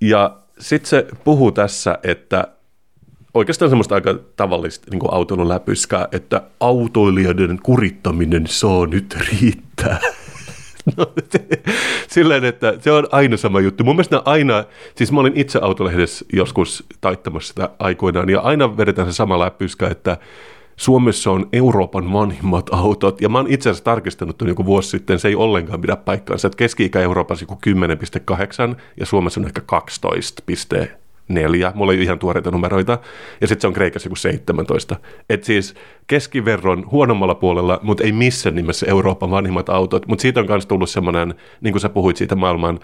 Ja sitten se puhuu tässä, että oikeastaan semmoista aika tavallista niin autoilun läpyskää, että autoilijoiden kurittaminen saa nyt riittää. No, silleen, että se on aina sama juttu. Mun mielestä aina, siis mä olin itse autolehdessä joskus taittamassa sitä aikoinaan, ja aina vedetään se sama läppyskä, että Suomessa on Euroopan vanhimmat autot, ja mä oon itse asiassa tarkistanut tuon joku vuosi sitten, se ei ollenkaan pidä paikkaansa, että keski-ikä Euroopassa joku 10,8 ja Suomessa on ehkä 12,4. Mulla ei ihan tuoreita numeroita. Ja sitten se on Kreikassa joku 17. Et siis keskiverron huonommalla puolella, mutta ei missään nimessä Euroopan vanhimmat autot. Mutta siitä on myös tullut semmoinen, niin kuin sä puhuit siitä maailman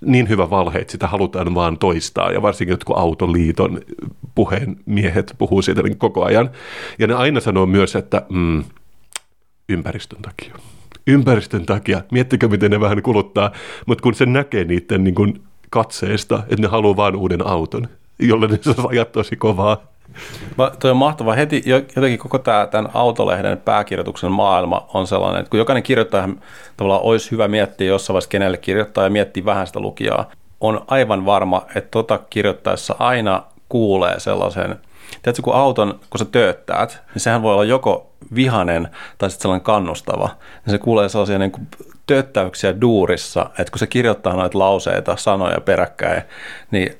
niin hyvä valhe, että sitä halutaan vaan toistaa. Ja varsinkin jotkut autoliiton puheenmiehet puhuu siitä niin koko ajan. Ja ne aina sanoo myös, että mm, ympäristön takia. ympäristön takia, miettikö miten ne vähän kuluttaa, mutta kun se näkee niiden niin kuin katseesta, että ne haluaa vain uuden auton, jolle ne saa ajaa tosi kovaa. Mä, toi on mahtavaa. Heti jotenkin koko tämä, tämän autolehden pääkirjoituksen maailma on sellainen, että kun jokainen kirjoittaja tavallaan olisi hyvä miettiä jossain vaiheessa, kenelle kirjoittaa ja miettiä vähän sitä lukijaa, on aivan varma, että tota kirjoittaessa aina kuulee sellaisen, tiedätkö, kun auton, kun sä tööttäät, niin sehän voi olla joko vihanen tai sitten sellainen kannustava. Niin se kuulee sellaisia niin kuin tööttäyksiä duurissa, että kun se kirjoittaa noita lauseita, sanoja peräkkäin, niin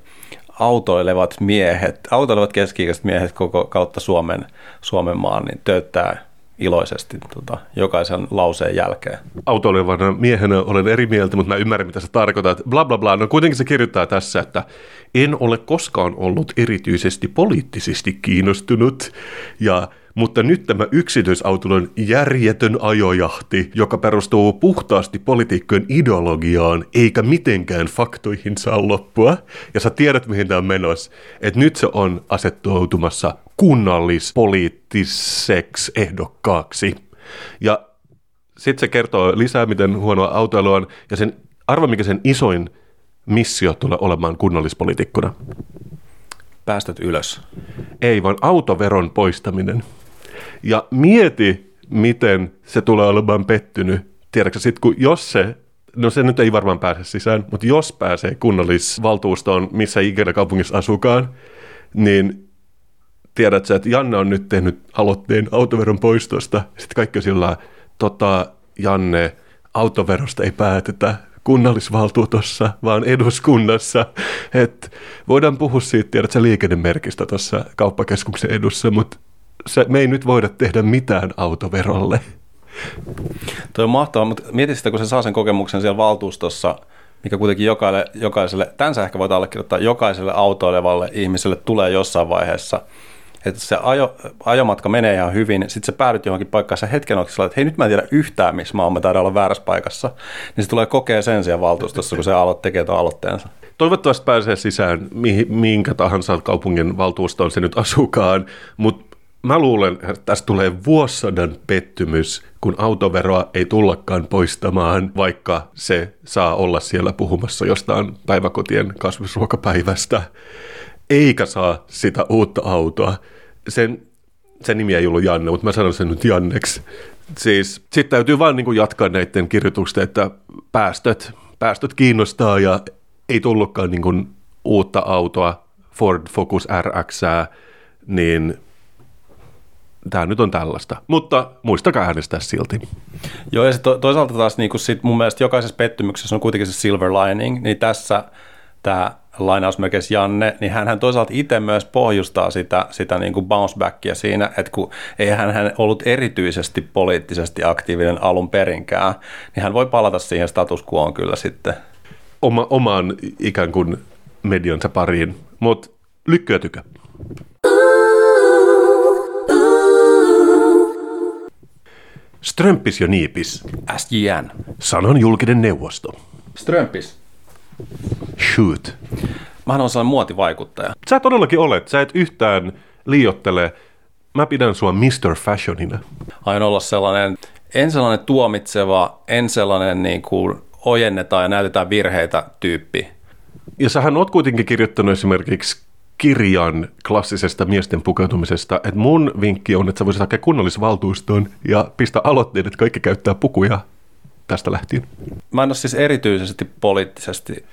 autoilevat miehet, autoilevat keski miehet koko kautta Suomen, Suomen maan, niin tööttää iloisesti tota, jokaisen lauseen jälkeen. Autoilevana miehenä olen eri mieltä, mutta mä ymmärrän, mitä sä tarkoitat. Bla bla bla. No kuitenkin se kirjoittaa tässä, että en ole koskaan ollut erityisesti poliittisesti kiinnostunut ja mutta nyt tämä yksityisautoilun järjetön ajojahti, joka perustuu puhtaasti politiikkojen ideologiaan, eikä mitenkään faktoihin saa loppua. Ja sä tiedät, mihin tämä on menossa. Että nyt se on asettuutumassa kunnallispoliittiseksi ehdokkaaksi. Ja sitten se kertoo lisää, miten huonoa autoilu on, ja sen arva, mikä sen isoin missio tulee olemaan kunnallispolitiikkona. Päästöt ylös. Ei, vaan autoveron poistaminen. Ja mieti, miten se tulee olemaan pettynyt. Tiedätkö, sit kun jos se no se nyt ei varmaan pääse sisään, mutta jos pääsee kunnallisvaltuustoon, missä ikinä kaupungissa asukaan, niin tiedät sä, että Janne on nyt tehnyt aloitteen autoveron poistosta. Sitten kaikki sillä tota, Janne, autoverosta ei päätetä kunnallisvaltuutossa, vaan eduskunnassa. Et voidaan puhua siitä, tiedät sä, liikennemerkistä tuossa kauppakeskuksen edussa, mutta se, me ei nyt voida tehdä mitään autoverolle. Tuo on mahtavaa, mutta mieti sitä, kun se saa sen kokemuksen siellä valtuustossa, mikä kuitenkin jokaiselle, jokaiselle tänsä ehkä voit allekirjoittaa, jokaiselle autoilevalle ihmiselle tulee jossain vaiheessa, että se ajo, ajomatka menee ihan hyvin, sitten sä päädyt johonkin paikkaan, sä hetken että hei nyt mä en tiedä yhtään, missä mä oon, mä olla väärässä paikassa, niin se tulee kokea sen siellä valtuustossa, kun se aloit tekee tuon aloitteensa. Toivottavasti pääsee sisään minkä tahansa kaupungin valtuustoon se nyt asukaan, mutta mä luulen, että tästä tulee vuosisadan pettymys, kun autoveroa ei tullakaan poistamaan, vaikka se saa olla siellä puhumassa jostain päiväkotien kasvisruokapäivästä, eikä saa sitä uutta autoa. Sen, sen nimi ei ollut Janne, mutta mä sanon sen nyt Janneksi. Siis sitten täytyy vaan niin jatkaa näiden kirjoitusten, että päästöt, päästöt kiinnostaa ja ei tullutkaan niin uutta autoa, Ford Focus RX, niin tämä nyt on tällaista. Mutta muistakaa äänestää silti. Joo, ja to, toisaalta taas niin kuin sit mun mielestä jokaisessa pettymyksessä on kuitenkin se silver lining, niin tässä tämä lainausmerkeissä Janne, niin hän toisaalta itse myös pohjustaa sitä, sitä niin kuin bounce backia siinä, että kun ei hän ollut erityisesti poliittisesti aktiivinen alun perinkään, niin hän voi palata siihen status quoon kyllä sitten. Oma, omaan ikään kuin mediansa pariin, mutta lykkyä tykö. Strömpis ja niipis. SJN. Sanon julkinen neuvosto. Strömpis. Shoot. Mähän on sellainen muotivaikuttaja. Sä todellakin olet. Sä et yhtään liiottele. Mä pidän sua Mr. Fashionina. Aion olla sellainen, en sellainen tuomitseva, en sellainen niin kuin ojennetaan ja näytetään virheitä tyyppi. Ja sähän oot kuitenkin kirjoittanut esimerkiksi kirjan klassisesta miesten pukeutumisesta, että mun vinkki on, että sä voisit hakea kunnallisvaltuustoon ja pistää aloitteen, että kaikki käyttää pukuja tästä lähtien. Mä en ole siis erityisesti poliittisesti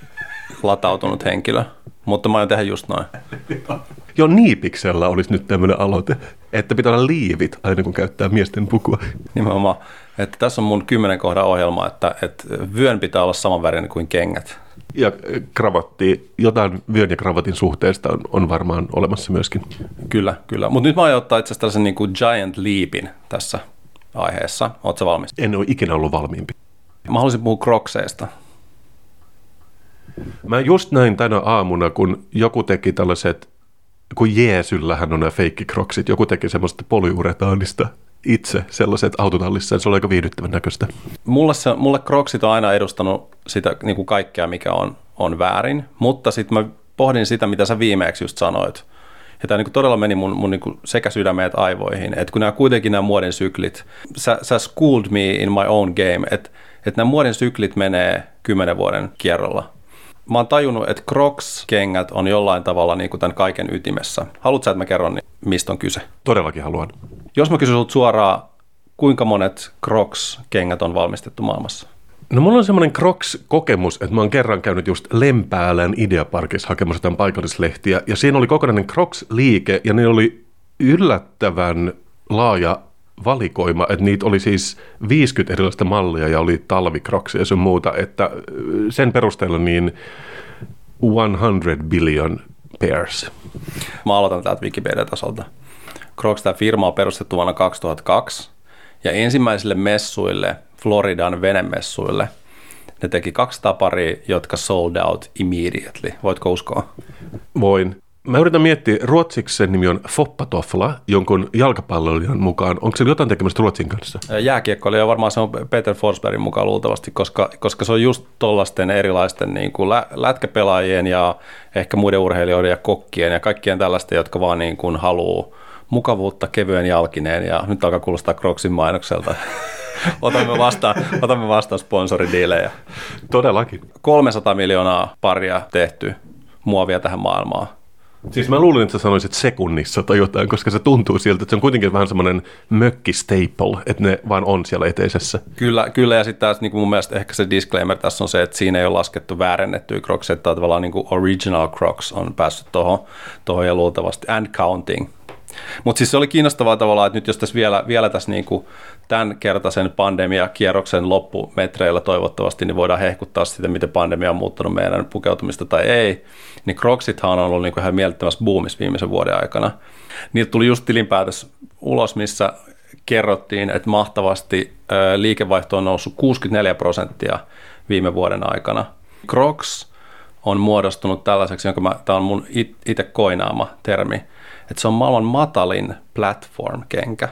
latautunut henkilö, mutta mä aion tehdä just noin. Jo Niipiksellä olisi nyt tämmöinen aloite, että pitää olla liivit aina kun käyttää miesten pukua. Nimenomaan. Että tässä on mun kymmenen kohdan ohjelma, että, että vyön pitää olla saman värinen kuin kengät ja kravatti, jotain vyön ja kravatin suhteesta on, on varmaan olemassa myöskin. Kyllä, kyllä. Mutta nyt mä aion ottaa itse asiassa tällaisen niin kuin giant leapin tässä aiheessa. Oletko valmis? En ole ikinä ollut valmiimpi. Mä haluaisin puhua krokseista. Mä just näin tänä aamuna, kun joku teki tällaiset, kun Jeesyllähän on nämä feikkikroksit, joku teki semmoista polyuretaanista itse sellaiset autotallissa, se oli aika viihdyttävän näköistä. Mulle, se, mulle Crocsit on aina edustanut sitä niin kuin kaikkea, mikä on, on väärin, mutta sitten mä pohdin sitä, mitä sä viimeksi just sanoit, Ja tämä niin todella meni mun, mun niin sekä sydämeen että aivoihin. Että kun nämä kuitenkin nämä muodin syklit, sä, sä schooled me in my own game, että, että nämä muodin syklit menee kymmenen vuoden kierrolla. Mä oon tajunnut, että Crocs-kengät on jollain tavalla niin kuin tämän kaiken ytimessä. Haluatko että mä kerron, niin mistä on kyse? Todellakin haluan. Jos mä kysyn suoraan, kuinka monet Crocs-kengät on valmistettu maailmassa? No mulla on semmoinen Crocs-kokemus, että mä oon kerran käynyt just Lempäälän Ideaparkissa hakemassa jotain paikallislehtiä, ja siinä oli kokonainen Crocs-liike, ja ne oli yllättävän laaja valikoima, että niitä oli siis 50 erilaista mallia ja oli talvikroksia ja sun muuta, että sen perusteella niin 100 billion pairs. Mä aloitan täältä Wikipedia-tasolta. Crocs, tämä firma on perustettu vuonna 2002 ja ensimmäisille messuille, Floridan venemessuille, ne teki kaksi taparia, jotka sold out immediately. Voitko uskoa? Voin. Mä yritän miettiä, ruotsiksi sen nimi on Foppatofla, jonkun jalkapalloilijan mukaan. Onko se jotain tekemistä Ruotsin kanssa? Jääkiekkoilija varmaan se on Peter Forsbergin mukaan luultavasti, koska, koska se on just tollasten erilaisten niin kuin lä- lätkäpelaajien ja ehkä muiden urheilijoiden ja kokkien ja kaikkien tällaisten, jotka vaan niin kuin haluaa mukavuutta kevyen jalkineen ja nyt alkaa kuulostaa Crocsin mainokselta. otamme vastaan, otamme vastaan sponsoridiilejä. Todellakin. 300 miljoonaa paria tehty muovia tähän maailmaan. Siis mä luulin, että sä sanoisit sekunnissa tai jotain, koska se tuntuu siltä, että se on kuitenkin vähän semmoinen mökki-staple, että ne vaan on siellä eteisessä. Kyllä, kyllä ja sitten taas niin kuin mun mielestä ehkä se disclaimer tässä on se, että siinä ei ole laskettu väärennettyä Crocs, että tavallaan niin kuin original Crocs on päässyt tuohon, ja luultavasti and counting. Mutta siis se oli kiinnostavaa tavallaan, että nyt jos tässä vielä, vielä tässä niin kuin tämän kertaisen pandemiakierroksen loppumetreillä toivottavasti, niin voidaan hehkuttaa sitä, miten pandemia on muuttanut meidän pukeutumista tai ei, niin Crocsithan on ollut niin kuin ihan mielettömässä boomissa viimeisen vuoden aikana. Niiltä tuli just tilinpäätös ulos, missä kerrottiin, että mahtavasti liikevaihto on noussut 64 prosenttia viime vuoden aikana. Crocs on muodostunut tällaiseksi, jonka mä, tämä on mun itse koinaama termi, että se on maailman matalin platform-kenkä,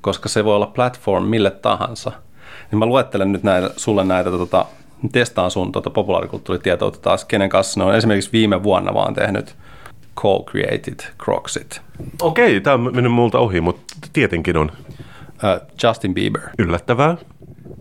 koska se voi olla platform mille tahansa. Niin mä luettelen nyt näitä, sulle näitä, tota, testaan sun tota, populaarikulttuuritietoutta taas, kenen kanssa ne on esimerkiksi viime vuonna vaan tehnyt co-created Crocsit. Okei, tämä on mennyt multa ohi, mutta tietenkin on. Uh, Justin Bieber. Yllättävää.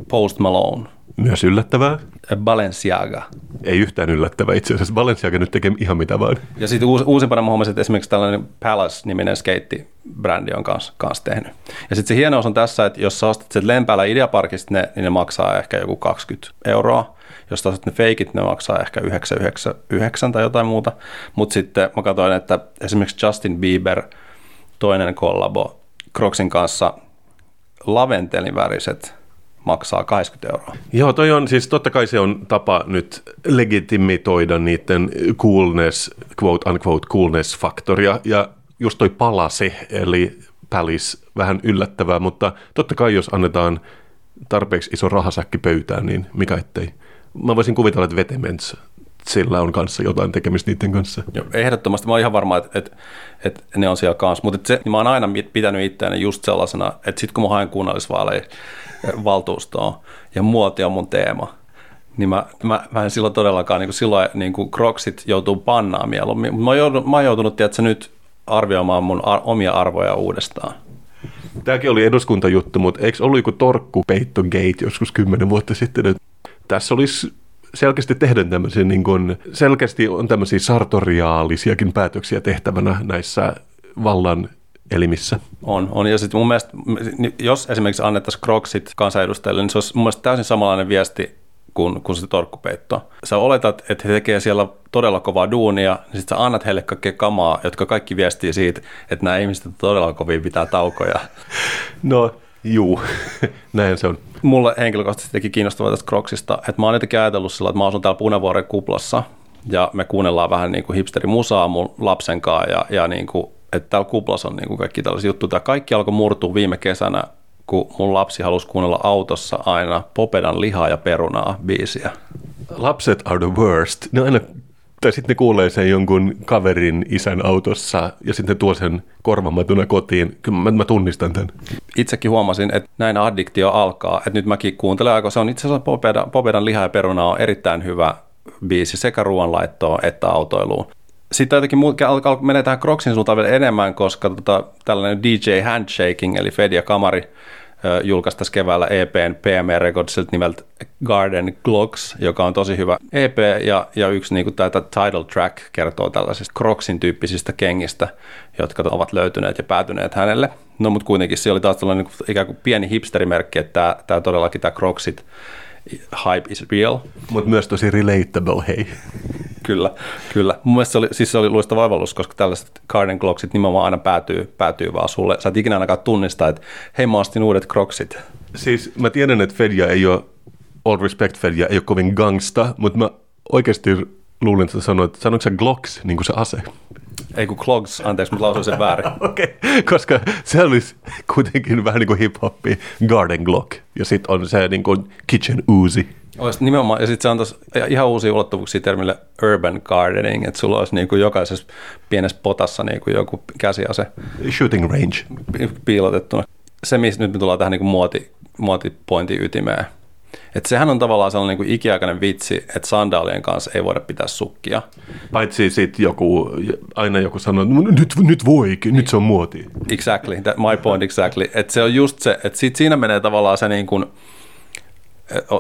Post Malone. Myös yllättävää. Balenciaga. Ei yhtään yllättävää itse asiassa. Balenciaga nyt tekee ihan mitä vaan. Ja sitten uus, uusimpana mä huomasin, että esimerkiksi tällainen Palace-niminen skeittibrändi on kanssa, kanssa tehnyt. Ja sitten se hienous on tässä, että jos sä ostat sen Lempäällä Ideaparkista, ne, niin ne maksaa ehkä joku 20 euroa. Jos sä ostat ne feikit, ne maksaa ehkä 999 tai jotain muuta. Mutta sitten mä katsoin, että esimerkiksi Justin Bieber, toinen kollabo Crocsin kanssa, laventelin väriset maksaa 80 euroa. Joo, toi on siis totta kai se on tapa nyt legitimitoida niiden coolness, quote unquote coolness faktoria ja just toi palase, eli pälis, vähän yllättävää, mutta totta kai jos annetaan tarpeeksi iso rahasäkki pöytään, niin mikä ettei. Mä voisin kuvitella, että Vetements sillä on kanssa jotain tekemistä niiden kanssa. Joo, ehdottomasti. Mä oon ihan varma, että, että, että ne on siellä kanssa. Mutta se, niin mä oon aina pitänyt itseäni just sellaisena, että sit kun mä haen kunnallisvaaleja valtuustoon ja muoti on mun teema, niin mä, mä, mä en silloin todellakaan, niin kuin silloin niin kuin Crocsit joutuu pannaan mieluummin. Mä oon joutunut, mä oon joutunut tiedätkö, nyt arvioimaan mun ar- omia arvoja uudestaan. Tämäkin oli eduskuntajuttu, mutta eikö ollut joku torkkupeitto gate joskus kymmenen vuotta sitten, että tässä olisi selkeästi tehdä tämmöisiä, niin kuin, selkeästi on tämmöisiä sartoriaalisiakin päätöksiä tehtävänä näissä vallan elimissä. On, on. Ja sitten mun mielestä, jos esimerkiksi annettaisiin Crocsit kansanedustajille, niin se olisi mun mielestä täysin samanlainen viesti kuin, kuin se torkkupeitto. Sä oletat, että he tekee siellä todella kovaa duunia, niin sitten sä annat heille kaikkea kamaa, jotka kaikki viestii siitä, että nämä ihmiset todella kovin pitää taukoja. No, juu, näin se on. Mulle henkilökohtaisesti teki kiinnostavaa tästä Crocsista, että mä oon jotenkin ajatellut sillä, että mä asun täällä Punavuoren kuplassa, ja me kuunnellaan vähän niin kuin hipsterimusaa mun lapsen kanssa, ja, ja niin kuin että täällä kuplassa on niin kuin kaikki tällaisia juttuja. Tämä kaikki alkoi murtua viime kesänä, kun mun lapsi halusi kuunnella autossa aina Popedan lihaa ja perunaa biisiä. Lapset are the worst. Ne aina, tai sitten ne kuulee sen jonkun kaverin isän autossa ja sitten tuo sen korvamatuna kotiin. Kyllä mä, mä tunnistan tämän. Itsekin huomasin, että näin addiktio alkaa. Että nyt mäkin kuuntelen aika. Se on itse asiassa Popedan, Popedan liha ja peruna on erittäin hyvä biisi sekä ruoanlaittoon että autoiluun sitten jotenkin alkaa menee tähän Crocsin suuntaan vielä enemmän, koska tota, tällainen DJ Handshaking, eli Fed ja Kamari, julkaistaisi keväällä EPn PME Recordsilta nimeltä Garden Glocks, joka on tosi hyvä EP ja, ja yksi niin kuin tätä title track kertoo tällaisista Crocsin tyyppisistä kengistä, jotka ovat löytyneet ja päätyneet hänelle. No mutta kuitenkin se oli taas tällainen niin ikään kuin pieni hipsterimerkki, että tämä, tämä todellakin tämä Crocsit hype is real. Mutta myös tosi relatable, hei. kyllä, kyllä. Mun mielestä se oli, siis se oli luistava oivallus, koska tällaiset Garden Clocksit nimenomaan aina päätyy, päätyy vaan sulle. Sä et ikinä ainakaan tunnista, että hei mä astin uudet Crocsit. Siis mä tiedän, että Fedja ei ole, all respect Fedja, ei ole kovin gangsta, mutta mä oikeasti luulin, että sanoit, että sanoitko sä Glocks, niin kuin se ase? Ei kun Clogs, anteeksi, mutta lausuin sen väärin. Okei, okay. koska se olisi kuitenkin vähän niin kuin hip-hoppi Garden Glock, ja sitten on se niin kuin Kitchen Uzi. Olisi nimenomaan, ja sitten se antaisi ihan uusia ulottuvuuksia termille urban gardening, että sulla olisi niin kuin jokaisessa pienessä potassa niin kuin joku käsiase. Shooting range. Piilotettuna. Se, mistä nyt me tullaan tähän niin kuin muoti, muotipointin ytimeen, että sehän on tavallaan sellainen niin kuin ikiaikainen vitsi, että sandaalien kanssa ei voida pitää sukkia. Paitsi sitten joku, aina joku sanoo, että nyt, nyt voikin, nyt se on muoti. Exactly, that, my point exactly. Että se on just se, että sit siinä menee tavallaan se niin kuin,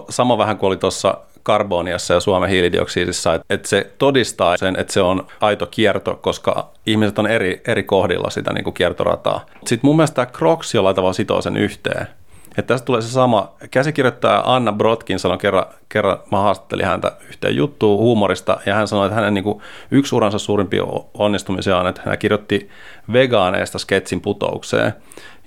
sama vähän kuin oli tuossa karboniassa ja Suomen hiilidioksidissa, että, että se todistaa sen, että se on aito kierto, koska ihmiset on eri, eri kohdilla sitä niin kuin kiertorataa. Sitten mun mielestä tämä Crocs jollain tavalla sitoo sen yhteen. Että tästä tulee se sama. Käsikirjoittaja Anna Brotkin sanoi kerran, kerran mä haastattelin häntä yhteen juttuun huumorista, ja hän sanoi, että hänen niin kuin, yksi uransa suurimpia onnistumisia on, että hän kirjoitti vegaaneista sketsin putoukseen,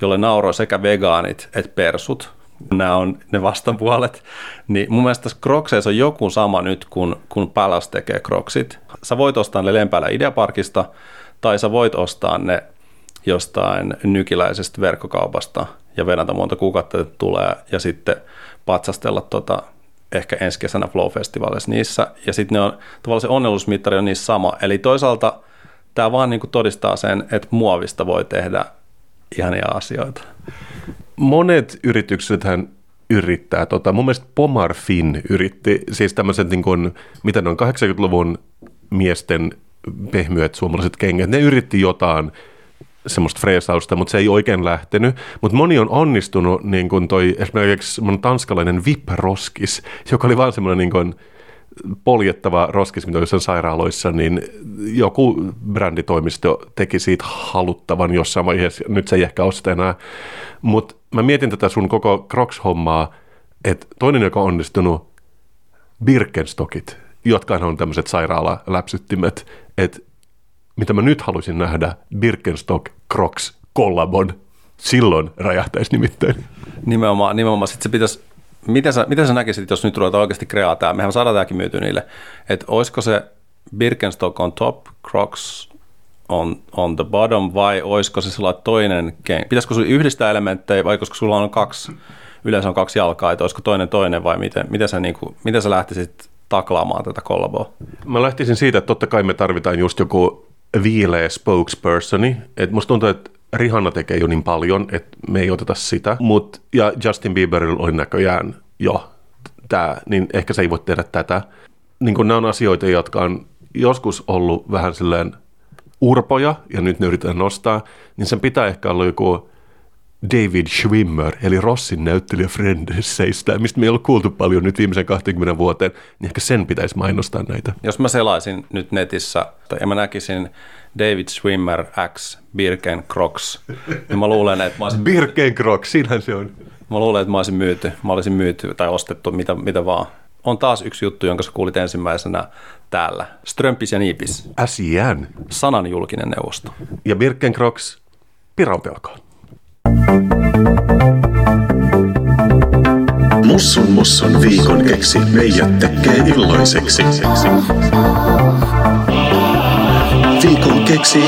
jolle nauroi sekä vegaanit että persut. Nämä on ne vastapuolet. Niin mun mielestä tässä on joku sama nyt, kun, kun Palas tekee Crocsit. Sä voit ostaa ne Lempäällä Ideaparkista, tai sä voit ostaa ne jostain nykiläisestä verkkokaupasta ja venätä monta kuukautta, että tulee ja sitten patsastella tota, ehkä ensi kesänä Flow-festivaalissa niissä. Ja sitten ne on, tavallaan se onnellisuusmittari on niissä sama. Eli toisaalta tämä vaan niin todistaa sen, että muovista voi tehdä ihania asioita. Monet yritykset hän yrittää. Tota, mun mielestä Pomar Finn yritti, siis tämmöiset, niin kuin, mitä ne on 80-luvun miesten pehmyät suomalaiset kengät, ne yritti jotain semmoista freesausta, mutta se ei oikein lähtenyt. Mutta moni on onnistunut, niin kuin toi esimerkiksi semmoinen tanskalainen VIP-roskis, joka oli vaan semmoinen niin kuin poljettava roskis, mitä jossain sairaaloissa, niin joku bränditoimisto teki siitä haluttavan jossain vaiheessa. Nyt se ei ehkä osta enää. Mutta mä mietin tätä sun koko Crocs-hommaa, että toinen, joka on onnistunut, Birkenstockit, jotka on tämmöiset sairaalaläpsyttimet, että mitä mä nyt haluaisin nähdä, Birkenstock Crocs kollabon. Silloin räjähtäisi nimittäin. Nimenomaan, nimenomaan. Sitten se pitäisi, miten sä, miten sä näkisit, jos nyt ruvetaan oikeasti kreaa tämä, mehän saadaan tämäkin myyty niille, että olisiko se Birkenstock on top, Crocs on, on the bottom, vai olisiko se sellainen toinen, pitäisikö sulla yhdistää elementtejä, vai koska sulla on kaksi, yleensä on kaksi jalkaa, että olisiko toinen toinen, vai miten, miten, sä, niin kuin, miten sä lähtisit taklaamaan tätä kollaboa? Mä lähtisin siitä, että totta kai me tarvitaan just joku viileä spokespersoni. Et musta tuntuu, että Rihanna tekee jo niin paljon, että me ei oteta sitä. Mut, ja Justin Bieberillä oli näköjään jo tämä, niin ehkä se ei voi tehdä tätä. Niin kun nämä on asioita, jotka on joskus ollut vähän silleen urpoja, ja nyt ne yritetään nostaa, niin sen pitää ehkä olla joku David Schwimmer, eli Rossin näyttelijä Friendseistä, mistä me ei ole kuultu paljon nyt viimeisen 20 vuoteen, niin ehkä sen pitäisi mainostaa näitä. Jos mä selaisin nyt netissä, tai mä näkisin David Schwimmer X Birken Crocs, niin mä luulen, että mä olisin... Birken Crocs, siinähän se on. Mä luulen, että mä olisin myyty, mä olisin myyty tai ostettu, mitä, mitä vaan. On taas yksi juttu, jonka sä kuulit ensimmäisenä täällä. Strömpis ja Niipis. SIN. Sanan julkinen neuvosto. Ja Birken Crocs, piran pelkoon. Mussun mussun viikon keksi meijät tekee illoiseksi. Viikon keksi.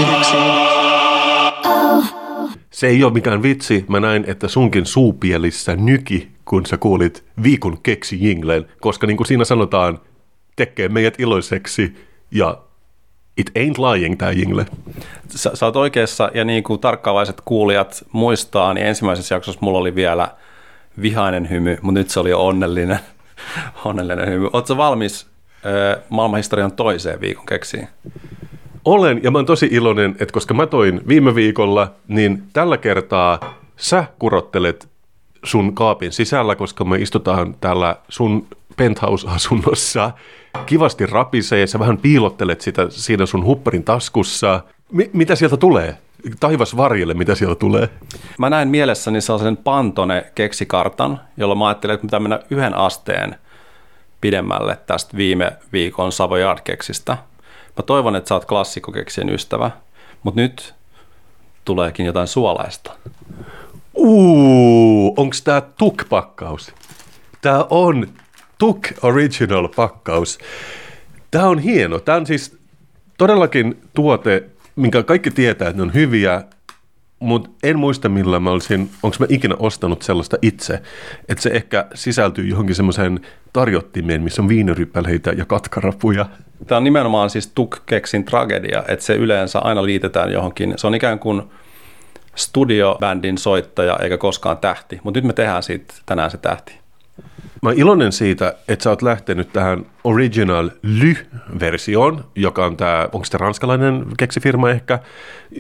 Se ei ole mikään vitsi. Mä näin, että sunkin suupielissä nyki, kun sä kuulit viikon keksi jinglen, koska niin kuin siinä sanotaan, tekee meidät iloiseksi ja It ain't lying, tämä jingle. Sä, sä oot oikeassa, ja niin kuin tarkkaavaiset kuulijat muistaa, niin ensimmäisessä jaksossa mulla oli vielä vihainen hymy, mutta nyt se oli onnellinen, onnellinen hymy. Oletko valmis ö, maailmanhistorian toiseen viikon keksiin? Olen, ja mä oon tosi iloinen, että koska mä toin viime viikolla, niin tällä kertaa sä kurottelet sun kaapin sisällä, koska me istutaan täällä sun penthouse-asunnossa. Kivasti rapisee, sä vähän piilottelet sitä siinä sun hupparin taskussa. Mi- mitä sieltä tulee? Taivas varjelle, mitä sieltä tulee? Mä näin mielessäni sellaisen Pantone keksikartan, jolla mä ajattelin, että pitää mennä yhden asteen pidemmälle tästä viime viikon Savoyard-keksistä. Mä toivon, että sä oot klassikkokeksien ystävä, mutta nyt tuleekin jotain suolaista. Uuu, onks tää Tuk-pakkaus? Tää on Tuk Original pakkaus. Tää on hieno. Tää on siis todellakin tuote, minkä kaikki tietää, että ne on hyviä, mutta en muista millä mä olisin, onko mä ikinä ostanut sellaista itse, että se ehkä sisältyy johonkin semmoiseen tarjottimeen, missä on viinirypäleitä ja katkarapuja. Tämä on nimenomaan siis Tuk-keksin tragedia, että se yleensä aina liitetään johonkin, se on ikään kuin studiobändin soittaja eikä koskaan tähti, mutta nyt me tehdään siitä tänään se tähti. Mä oon iloinen siitä, että sä oot lähtenyt tähän Original Ly-versioon, joka on tämä, onko se ranskalainen keksifirma ehkä,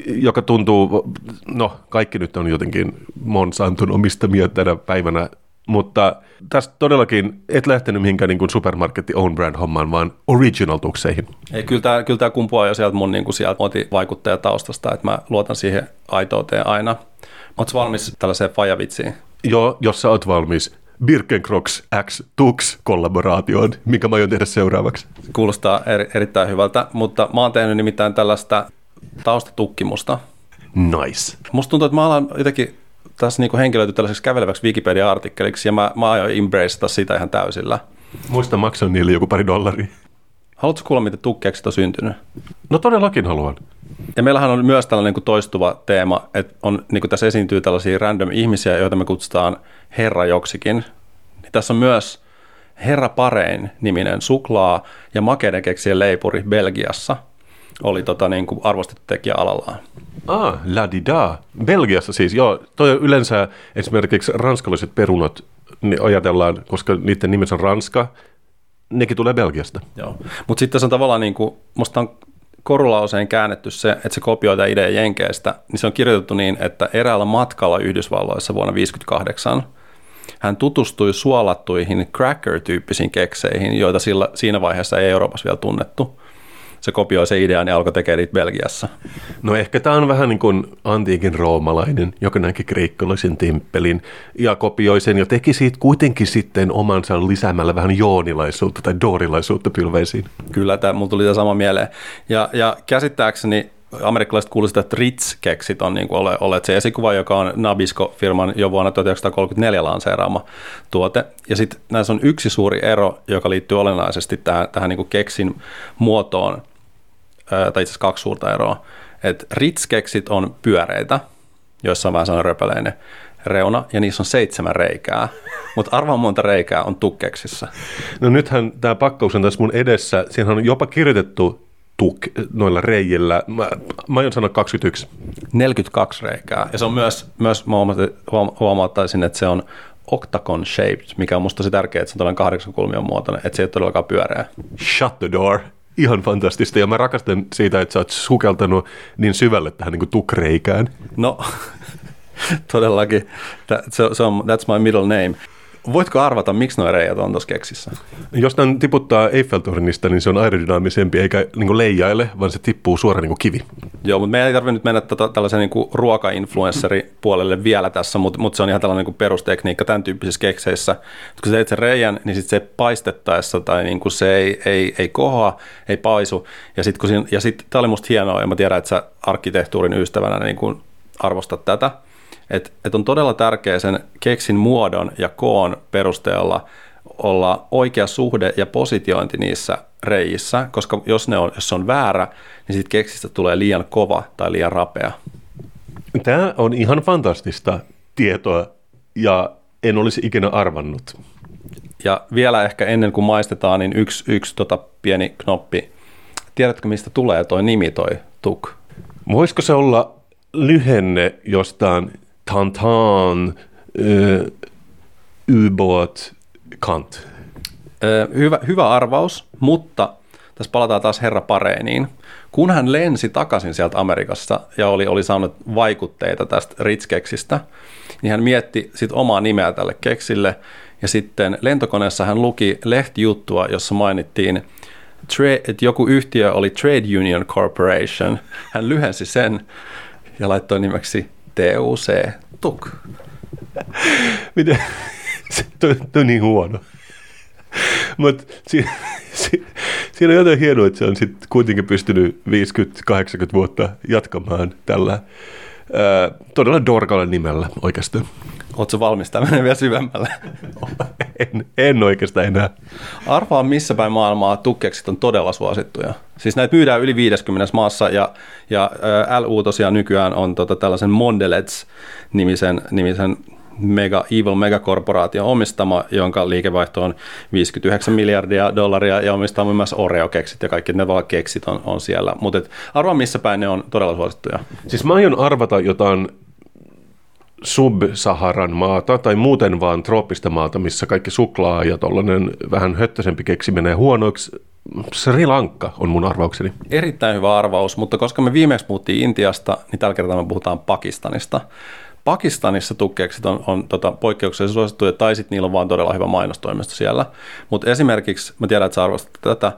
joka tuntuu, no kaikki nyt on jotenkin Monsanton omistamia tänä päivänä, mutta tästä todellakin et lähtenyt mihinkään niin kuin supermarketti own brand hommaan, vaan original-tukseihin. Ei, kyllä tämä, kyllä tämä kumpuaa jo sieltä mun niin kuin sieltä vaikuttaja-taustasta, että mä luotan siihen aitouteen aina. Oletko valmis tällaiseen fajavitsiin? Joo, jos sä oot valmis. Birkenkroks X Tux kollaboraatioon, mikä mä aion tehdä seuraavaksi. Kuulostaa eri, erittäin hyvältä, mutta mä oon tehnyt nimittäin tällaista taustatukkimusta. Nice. Musta tuntuu, että mä alan jotenkin tässä niin henkilöity tällaiseksi käveleväksi Wikipedia-artikkeliksi ja mä, mä aion embraceata sitä ihan täysillä. Muista maksan niille joku pari dollaria. Haluatko kuulla, miten tukkeeksi on syntynyt? No todellakin haluan. Ja meillähän on myös tällainen niin toistuva teema, että on, niin kuin tässä esiintyy tällaisia random ihmisiä, joita me kutsutaan herra joksikin. Niin tässä on myös Herra Parein niminen suklaa ja makeiden keksien leipuri Belgiassa oli tota, niin kuin arvostettu tekijä alallaan. Ah, la di da. Belgiassa siis, joo. Toi yleensä esimerkiksi ranskalaiset perunat, niin ajatellaan, koska niiden nimessä on Ranska, nekin tulee Belgiasta. Joo, mutta sitten se on tavallaan niin kuin, musta on korulla usein käännetty se, että se kopioi tämä idea Jenkeistä, niin se on kirjoitettu niin, että eräällä matkalla Yhdysvalloissa vuonna 1958 hän tutustui suolattuihin cracker-tyyppisiin kekseihin, joita sillä, siinä vaiheessa ei Euroopassa vielä tunnettu se kopioi se idean ja alkoi tekemään niitä Belgiassa. No ehkä tämä on vähän niin kuin antiikin roomalainen, joka näki kreikkalaisen temppelin ja kopioi sen ja teki siitä kuitenkin sitten omansa lisäämällä vähän joonilaisuutta tai doorilaisuutta pylveisiin. Kyllä, tämä, mulla tuli tämä sama mieleen. Ja, ja käsittääkseni amerikkalaiset kuulivat, että Ritz-keksit on niin kuin ole, olleet se esikuva, joka on Nabisco-firman jo vuonna 1934 lanseeraama tuote. Ja sitten näissä on yksi suuri ero, joka liittyy olennaisesti tähän, tähän niin kuin keksin muotoon tai itse asiassa kaksi suurta eroa. että Ritz-keksit on pyöreitä, joissa on vähän sellainen röpöleinen reuna, ja niissä on seitsemän reikää. Mutta arvaa monta reikää on tukkeksissa. No nythän tämä pakkaus on tässä mun edessä. Siinä on jopa kirjoitettu tuk noilla reijillä. Mä, mä aion sanoa 21. 42 reikää. Ja se on myös, myös huomauttaisin, että se on octagon shaped, mikä on musta tosi tärkeää, että se on tällainen kahdeksan kulmion muotoinen, että se ei ole todellakaan pyöreä. Shut the door ihan fantastista ja mä rakastan siitä, että sä oot sukeltanut niin syvälle tähän niin tukreikään. No, todellakin. That, so, so, that's my middle name. Voitko arvata, miksi nuo reijät on tuossa keksissä? Jos tämän tiputtaa Eiffeltornista, niin se on aerodynaamisempi eikä niin leijaile, vaan se tippuu suoraan niin kivi. Joo, mutta meidän ei tarvitse nyt mennä tota, tällaisen niin ruoka-influenssari-puolelle vielä tässä, mutta, mutta se on ihan tällainen niin perustekniikka tämän tyyppisissä kekseissä. Kun sä teet sen reijän, niin sit se paistettaessa tai niin kuin se ei, ei, ei kohoa, ei paisu. Ja sitten sit, tämä oli musta hienoa, ja mä tiedän, että sä arkkitehtuurin ystävänä niin kuin arvostat tätä – että et on todella tärkeää sen keksin muodon ja koon perusteella olla oikea suhde ja positiointi niissä reijissä, koska jos, ne on, jos se on väärä, niin siitä keksistä tulee liian kova tai liian rapea. Tämä on ihan fantastista tietoa ja en olisi ikinä arvannut. Ja vielä ehkä ennen kuin maistetaan, niin yksi, yksi tota pieni knoppi. Tiedätkö, mistä tulee toi nimi, toi tuk? Voisiko se olla lyhenne jostain Tantan, uh, ubåt, Kant. Hyvä, hyvä arvaus, mutta tässä palataan taas herra Pareeniin. Kun hän lensi takaisin sieltä Amerikassa ja oli, oli saanut vaikutteita tästä Ritz-keksistä, niin hän mietti sitten omaa nimeä tälle keksille. Ja sitten lentokoneessa hän luki lehtijuttua, jossa mainittiin, että joku yhtiö oli Trade Union Corporation. Hän lyhensi sen ja laittoi nimeksi TUC, TUK. Miten? Se on niin huono. Mutta si, si, siinä on jotain hienoa, että se on sit kuitenkin pystynyt 50-80 vuotta jatkamaan tällä todella dorkalla nimellä oikeastaan. Oletko valmis tämmöinen vielä syvemmälle? En, en oikeastaan enää. Arvaa, missä päin maailmaa tukkeksit on todella suosittuja. Siis näitä myydään yli 50 maassa ja, ja LU tosiaan nykyään on tota tällaisen Mondelez-nimisen nimisen mega, evil megakorporaation omistama, jonka liikevaihto on 59 miljardia dollaria ja omistaa myös Oreo-keksit ja kaikki ne vaan keksit on, on siellä. Mutta arvaa missä päin ne on todella suosittuja. Siis mä aion arvata jotain sub-Saharan maata tai muuten vaan trooppista maata, missä kaikki suklaa ja tollainen vähän höttöisempi keksi menee huonoiksi. Sri Lanka on mun arvaukseni. Erittäin hyvä arvaus, mutta koska me viimeksi puhuttiin Intiasta, niin tällä kertaa me puhutaan Pakistanista. Pakistanissa tukkekset on, on tota, poikkeuksellisesti suosittuja, tai sitten niillä on vaan todella hyvä mainostoimisto siellä. Mutta esimerkiksi, mä tiedän, että sä arvostat tätä,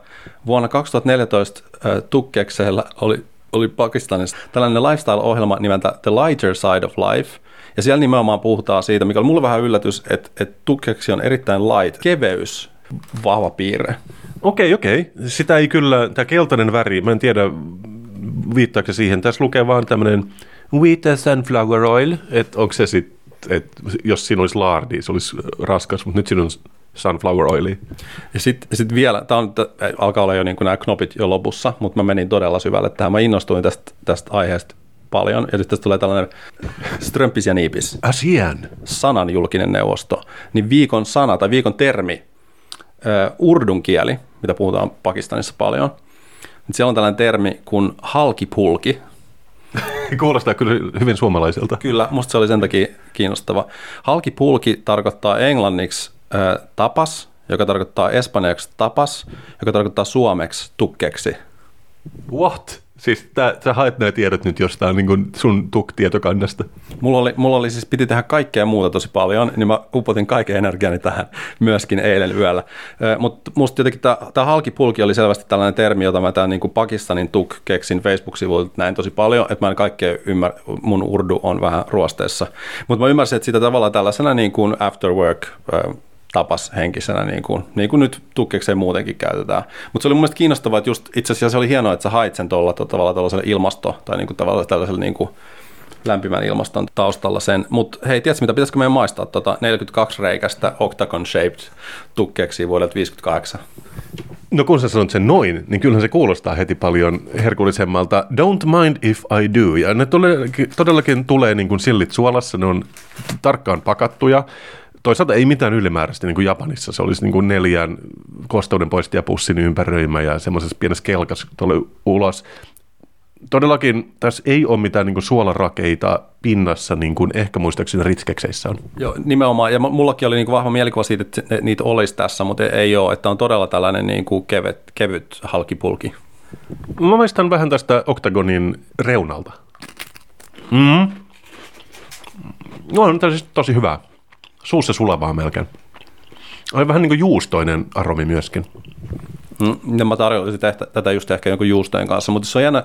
vuonna 2014 äh, tukkekseilla oli, oli Pakistanissa tällainen lifestyle-ohjelma nimeltä The Lighter Side of Life, ja siellä nimenomaan puhutaan siitä, mikä oli mulle vähän yllätys, että, että tukkeksi on erittäin light, keveys, vahva piirre. Okei, okei. Sitä ei kyllä, tämä keltainen väri, mä en tiedä viittaako siihen. Tässä lukee vaan tämmöinen wheat sunflower oil, että onko se sitten, että jos siinä olisi laardi, se olisi raskas, mutta nyt siinä on sunflower oili. Ja sitten sit vielä, tämä on, alkaa olla jo niin kuin nämä knopit jo lopussa, mutta mä menin todella syvälle tähän. Mä innostuin tästä, tästä aiheesta paljon. Ja sitten tulee tällainen strömpis ja niipis. Asian. Sanan julkinen neuvosto. Niin viikon sana tai viikon termi, urdun kieli, mitä puhutaan Pakistanissa paljon. Siellä on tällainen termi kuin halkipulki. Kuulostaa kyllä hyvin suomalaiselta. Kyllä, musta se oli sen takia kiinnostava. Halkipulki tarkoittaa englanniksi äh, tapas, joka tarkoittaa espanjaksi tapas, joka tarkoittaa suomeksi tukkeksi. What? Siis tää, sä haet nämä tiedot nyt jostain niin sun TUK-tietokannasta. Mulla oli, mulla oli siis, piti tehdä kaikkea muuta tosi paljon, niin mä upotin kaiken energiani tähän myöskin eilen yöllä. Mutta musta jotenkin tämä halkipulki oli selvästi tällainen termi, jota mä tämän niin Pakistanin TUK keksin Facebook-sivuilta näin tosi paljon, että mä en kaikkea ymmärrä, mun urdu on vähän ruosteessa. Mutta mä ymmärsin, että sitä tavallaan tällaisena niin kuin after work tapas henkisenä, niin kuin, niin kuin nyt tukkekseen muutenkin käytetään. Mutta se oli mun mielestä kiinnostavaa, että just itse asiassa se oli hienoa, että sä hait sen tuolla tavalla tällaiselle ilmasto- tai niin kuin tavallaan tällaiselle niin kuin lämpimän ilmaston taustalla sen. Mutta hei, tiedätkö mitä, pitäisikö meidän maistaa tuota 42 reikästä Octagon Shaped tukkeeksi vuodelta 58? No kun sä sanot sen noin, niin kyllähän se kuulostaa heti paljon herkullisemmalta. Don't mind if I do. Ja ne todellakin, todellakin tulee niin kuin sillit suolassa, ne on tarkkaan pakattuja toisaalta ei mitään ylimääräistä, niin kuin Japanissa. Se olisi niin kuin neljän kosteuden poistajapussin ympäröimä ja semmoisessa pienessä kelkas tuli ulos. Todellakin tässä ei ole mitään niin kuin suolarakeita pinnassa, niin kuin ehkä muistaakseni ritkekseissä on. Joo, nimenomaan. Ja mullakin oli niin kuin vahva mielikuva siitä, että niitä olisi tässä, mutta ei ole. Että on todella tällainen niin kuin kevyt, kevyt halkipulki. Mä maistan vähän tästä Octagonin reunalta. Mm. No, on tosi, tosi hyvää. Suussa sulavaa melkein. Oli vähän niin kuin juustoinen aromi myöskin. Mm, ja mä tarjoisin tätä just ehkä jonkun juustojen kanssa, mutta se on jännä,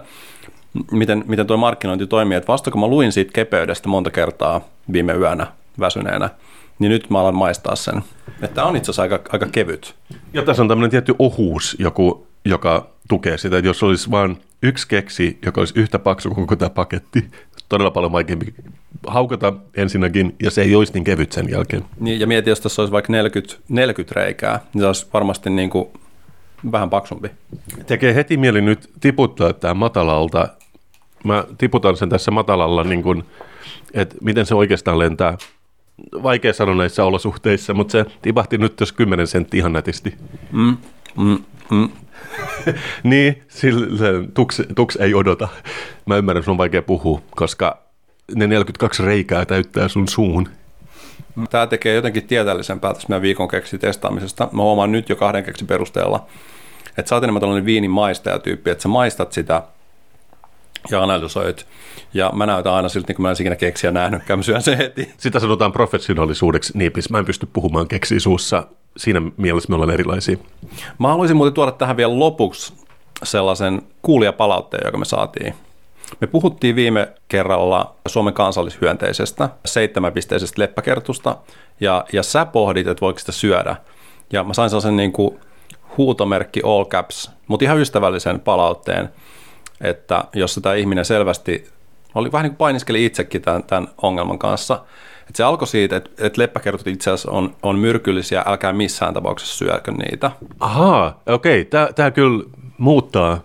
miten, miten tuo markkinointi toimii. Että vasta kun mä luin siitä kepeydestä monta kertaa viime yönä väsyneenä, niin nyt mä alan maistaa sen. Että on itse asiassa aika, aika kevyt. Ja tässä on tämmöinen tietty ohuus, joku, joka tukee sitä, että jos olisi vain yksi keksi, joka olisi yhtä paksu kuin tämä paketti, todella paljon vaikeampi haukata ensinnäkin, ja se ei olisi niin kevyt sen jälkeen. Niin, ja mieti, jos tässä olisi vaikka 40, 40 reikää, niin se olisi varmasti niin kuin vähän paksumpi. Tekee heti mieli nyt tiputtaa tämä matalalta. Mä tiputan sen tässä matalalla, niin kuin, että miten se oikeastaan lentää. Vaikea sanoa näissä olosuhteissa, mutta se tipahti nyt jos 10 senttiä ihan nätisti. Mm, mm, mm. niin, sillä tuks, tuks ei odota. Mä ymmärrän, sun on vaikea puhua, koska ne 42 reikää täyttää sun suun. Tämä tekee jotenkin tieteellisempää tässä meidän viikon keksi testaamisesta. Mä huomaan nyt jo kahden keksi perusteella, Että sä oot enemmän tällainen viinin maistajatyyppi, että sä maistat sitä ja analysoit. Ja mä näytän aina siltä, niin kuin mä en ikinä keksiä nähnytkään, mä syön sen heti. Sitä sanotaan professionaalisuudeksi niipis. Mä en pysty puhumaan keksiä suussa. Siinä mielessä me ollaan erilaisia. Mä haluaisin muuten tuoda tähän vielä lopuksi sellaisen kuulijapalautteen, joka me saatiin. Me puhuttiin viime kerralla Suomen kansallishyönteisestä seitsemänpisteisestä leppäkertusta, ja, ja sä pohdit, että voiko sitä syödä. Ja mä sain sellaisen niin kuin huutomerkki all caps, mutta ihan ystävällisen palautteen, että jos tämä ihminen selvästi oli vähän niin kuin painiskeli itsekin tämän, tämän ongelman kanssa, että se alkoi siitä, että, että leppäkertut itse asiassa on, on myrkyllisiä, älkää missään tapauksessa syökö niitä. Ahaa, okei. Okay. Tämä kyllä muuttaa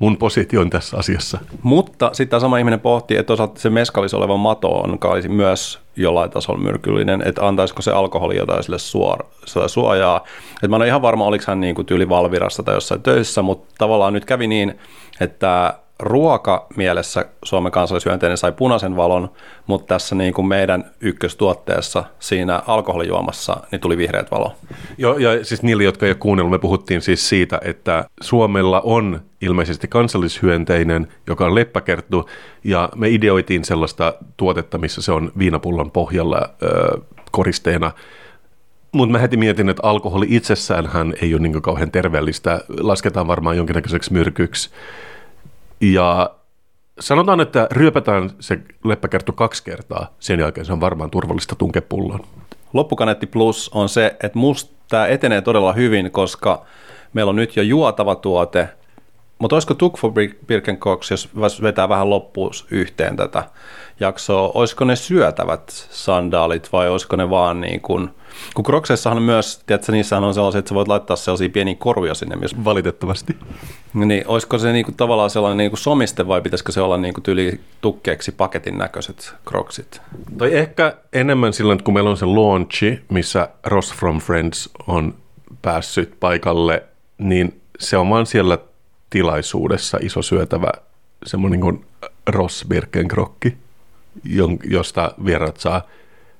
mun position tässä asiassa. Mutta sitten tämä sama ihminen pohti, että toisaalta se meskalissa oleva mato on myös jollain tasolla myrkyllinen, että antaisiko se alkoholi jotain sille suor, suojaa. Et mä en ole ihan varma, oliko hän niin kuin tyyli Valvirassa tai jossain töissä, mutta tavallaan nyt kävi niin, että ruoka mielessä Suomen kansallisyönteinen sai punaisen valon, mutta tässä niin kuin meidän ykköstuotteessa siinä alkoholijuomassa niin tuli vihreät valo. Joo, ja siis niille, jotka ei ole kuunnellut, me puhuttiin siis siitä, että Suomella on ilmeisesti kansallishyönteinen, joka on leppäkerttu, ja me ideoitiin sellaista tuotetta, missä se on viinapullon pohjalla ö, koristeena, mutta mä heti mietin, että alkoholi itsessään hän ei ole niin kauhean terveellistä, lasketaan varmaan jonkinnäköiseksi myrkyksi. Ja sanotaan, että ryöpätään se leppäkerttu kaksi kertaa, sen jälkeen se on varmaan turvallista tunkepulloon. Loppukaneetti Plus on se, että musta tämä etenee todella hyvin, koska meillä on nyt jo juotava tuote, mutta olisiko Tukfo Birkenkoks, jos vetää vähän loppuun yhteen tätä jaksoa, olisiko ne syötävät sandaalit vai olisiko ne vaan niin kuin, kun Crocseissahan myös, tiedätkö, niissähän on sellaisia, että sä voit laittaa sellaisia pieniä koruja sinne myös. Valitettavasti. Niin, olisiko se niinku tavallaan sellainen niinku somiste vai pitäisikö se olla niinku tyli tukkeeksi paketin näköiset Crocsit? Tai ehkä enemmän silloin, kun meillä on se launchi, missä Ross from Friends on päässyt paikalle, niin se on vaan siellä tilaisuudessa iso syötävä semmoinen kuin Ross Birkenkrokki, josta vierat saa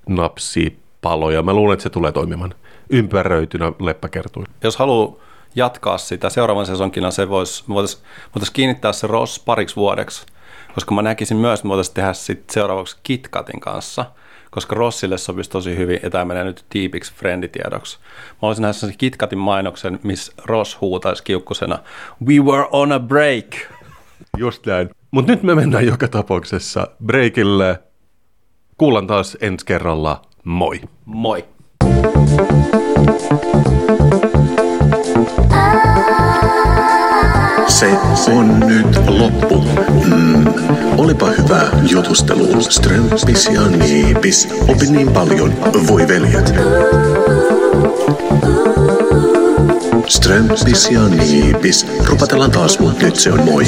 napsi paloja. Mä luulen, että se tulee toimimaan ympäröitynä leppäkertuin. Jos haluaa jatkaa sitä seuraavan sesonkina, se voisi, voitaisiin voitais kiinnittää se Ross pariksi vuodeksi, koska mä näkisin myös, että me voitaisiin tehdä sit seuraavaksi KitKatin kanssa, koska Rossille sopisi tosi hyvin, ja tämä menee nyt tiipiksi frienditiedoksi. Mä olisin nähdä sen KitKatin mainoksen, missä Ross huutaisi kiukkusena, We were on a break! Just näin. Mutta nyt me mennään joka tapauksessa breakille. Kuullaan taas ensi kerralla. Moi! Moi! Se on nyt loppu. Mm, olipa hyvä jutustelu. Strömpis ja niipis. Opin niin paljon. Voi veljet. Strömpis ja niipis. Rupatellaan taas, mutta nyt se on moi.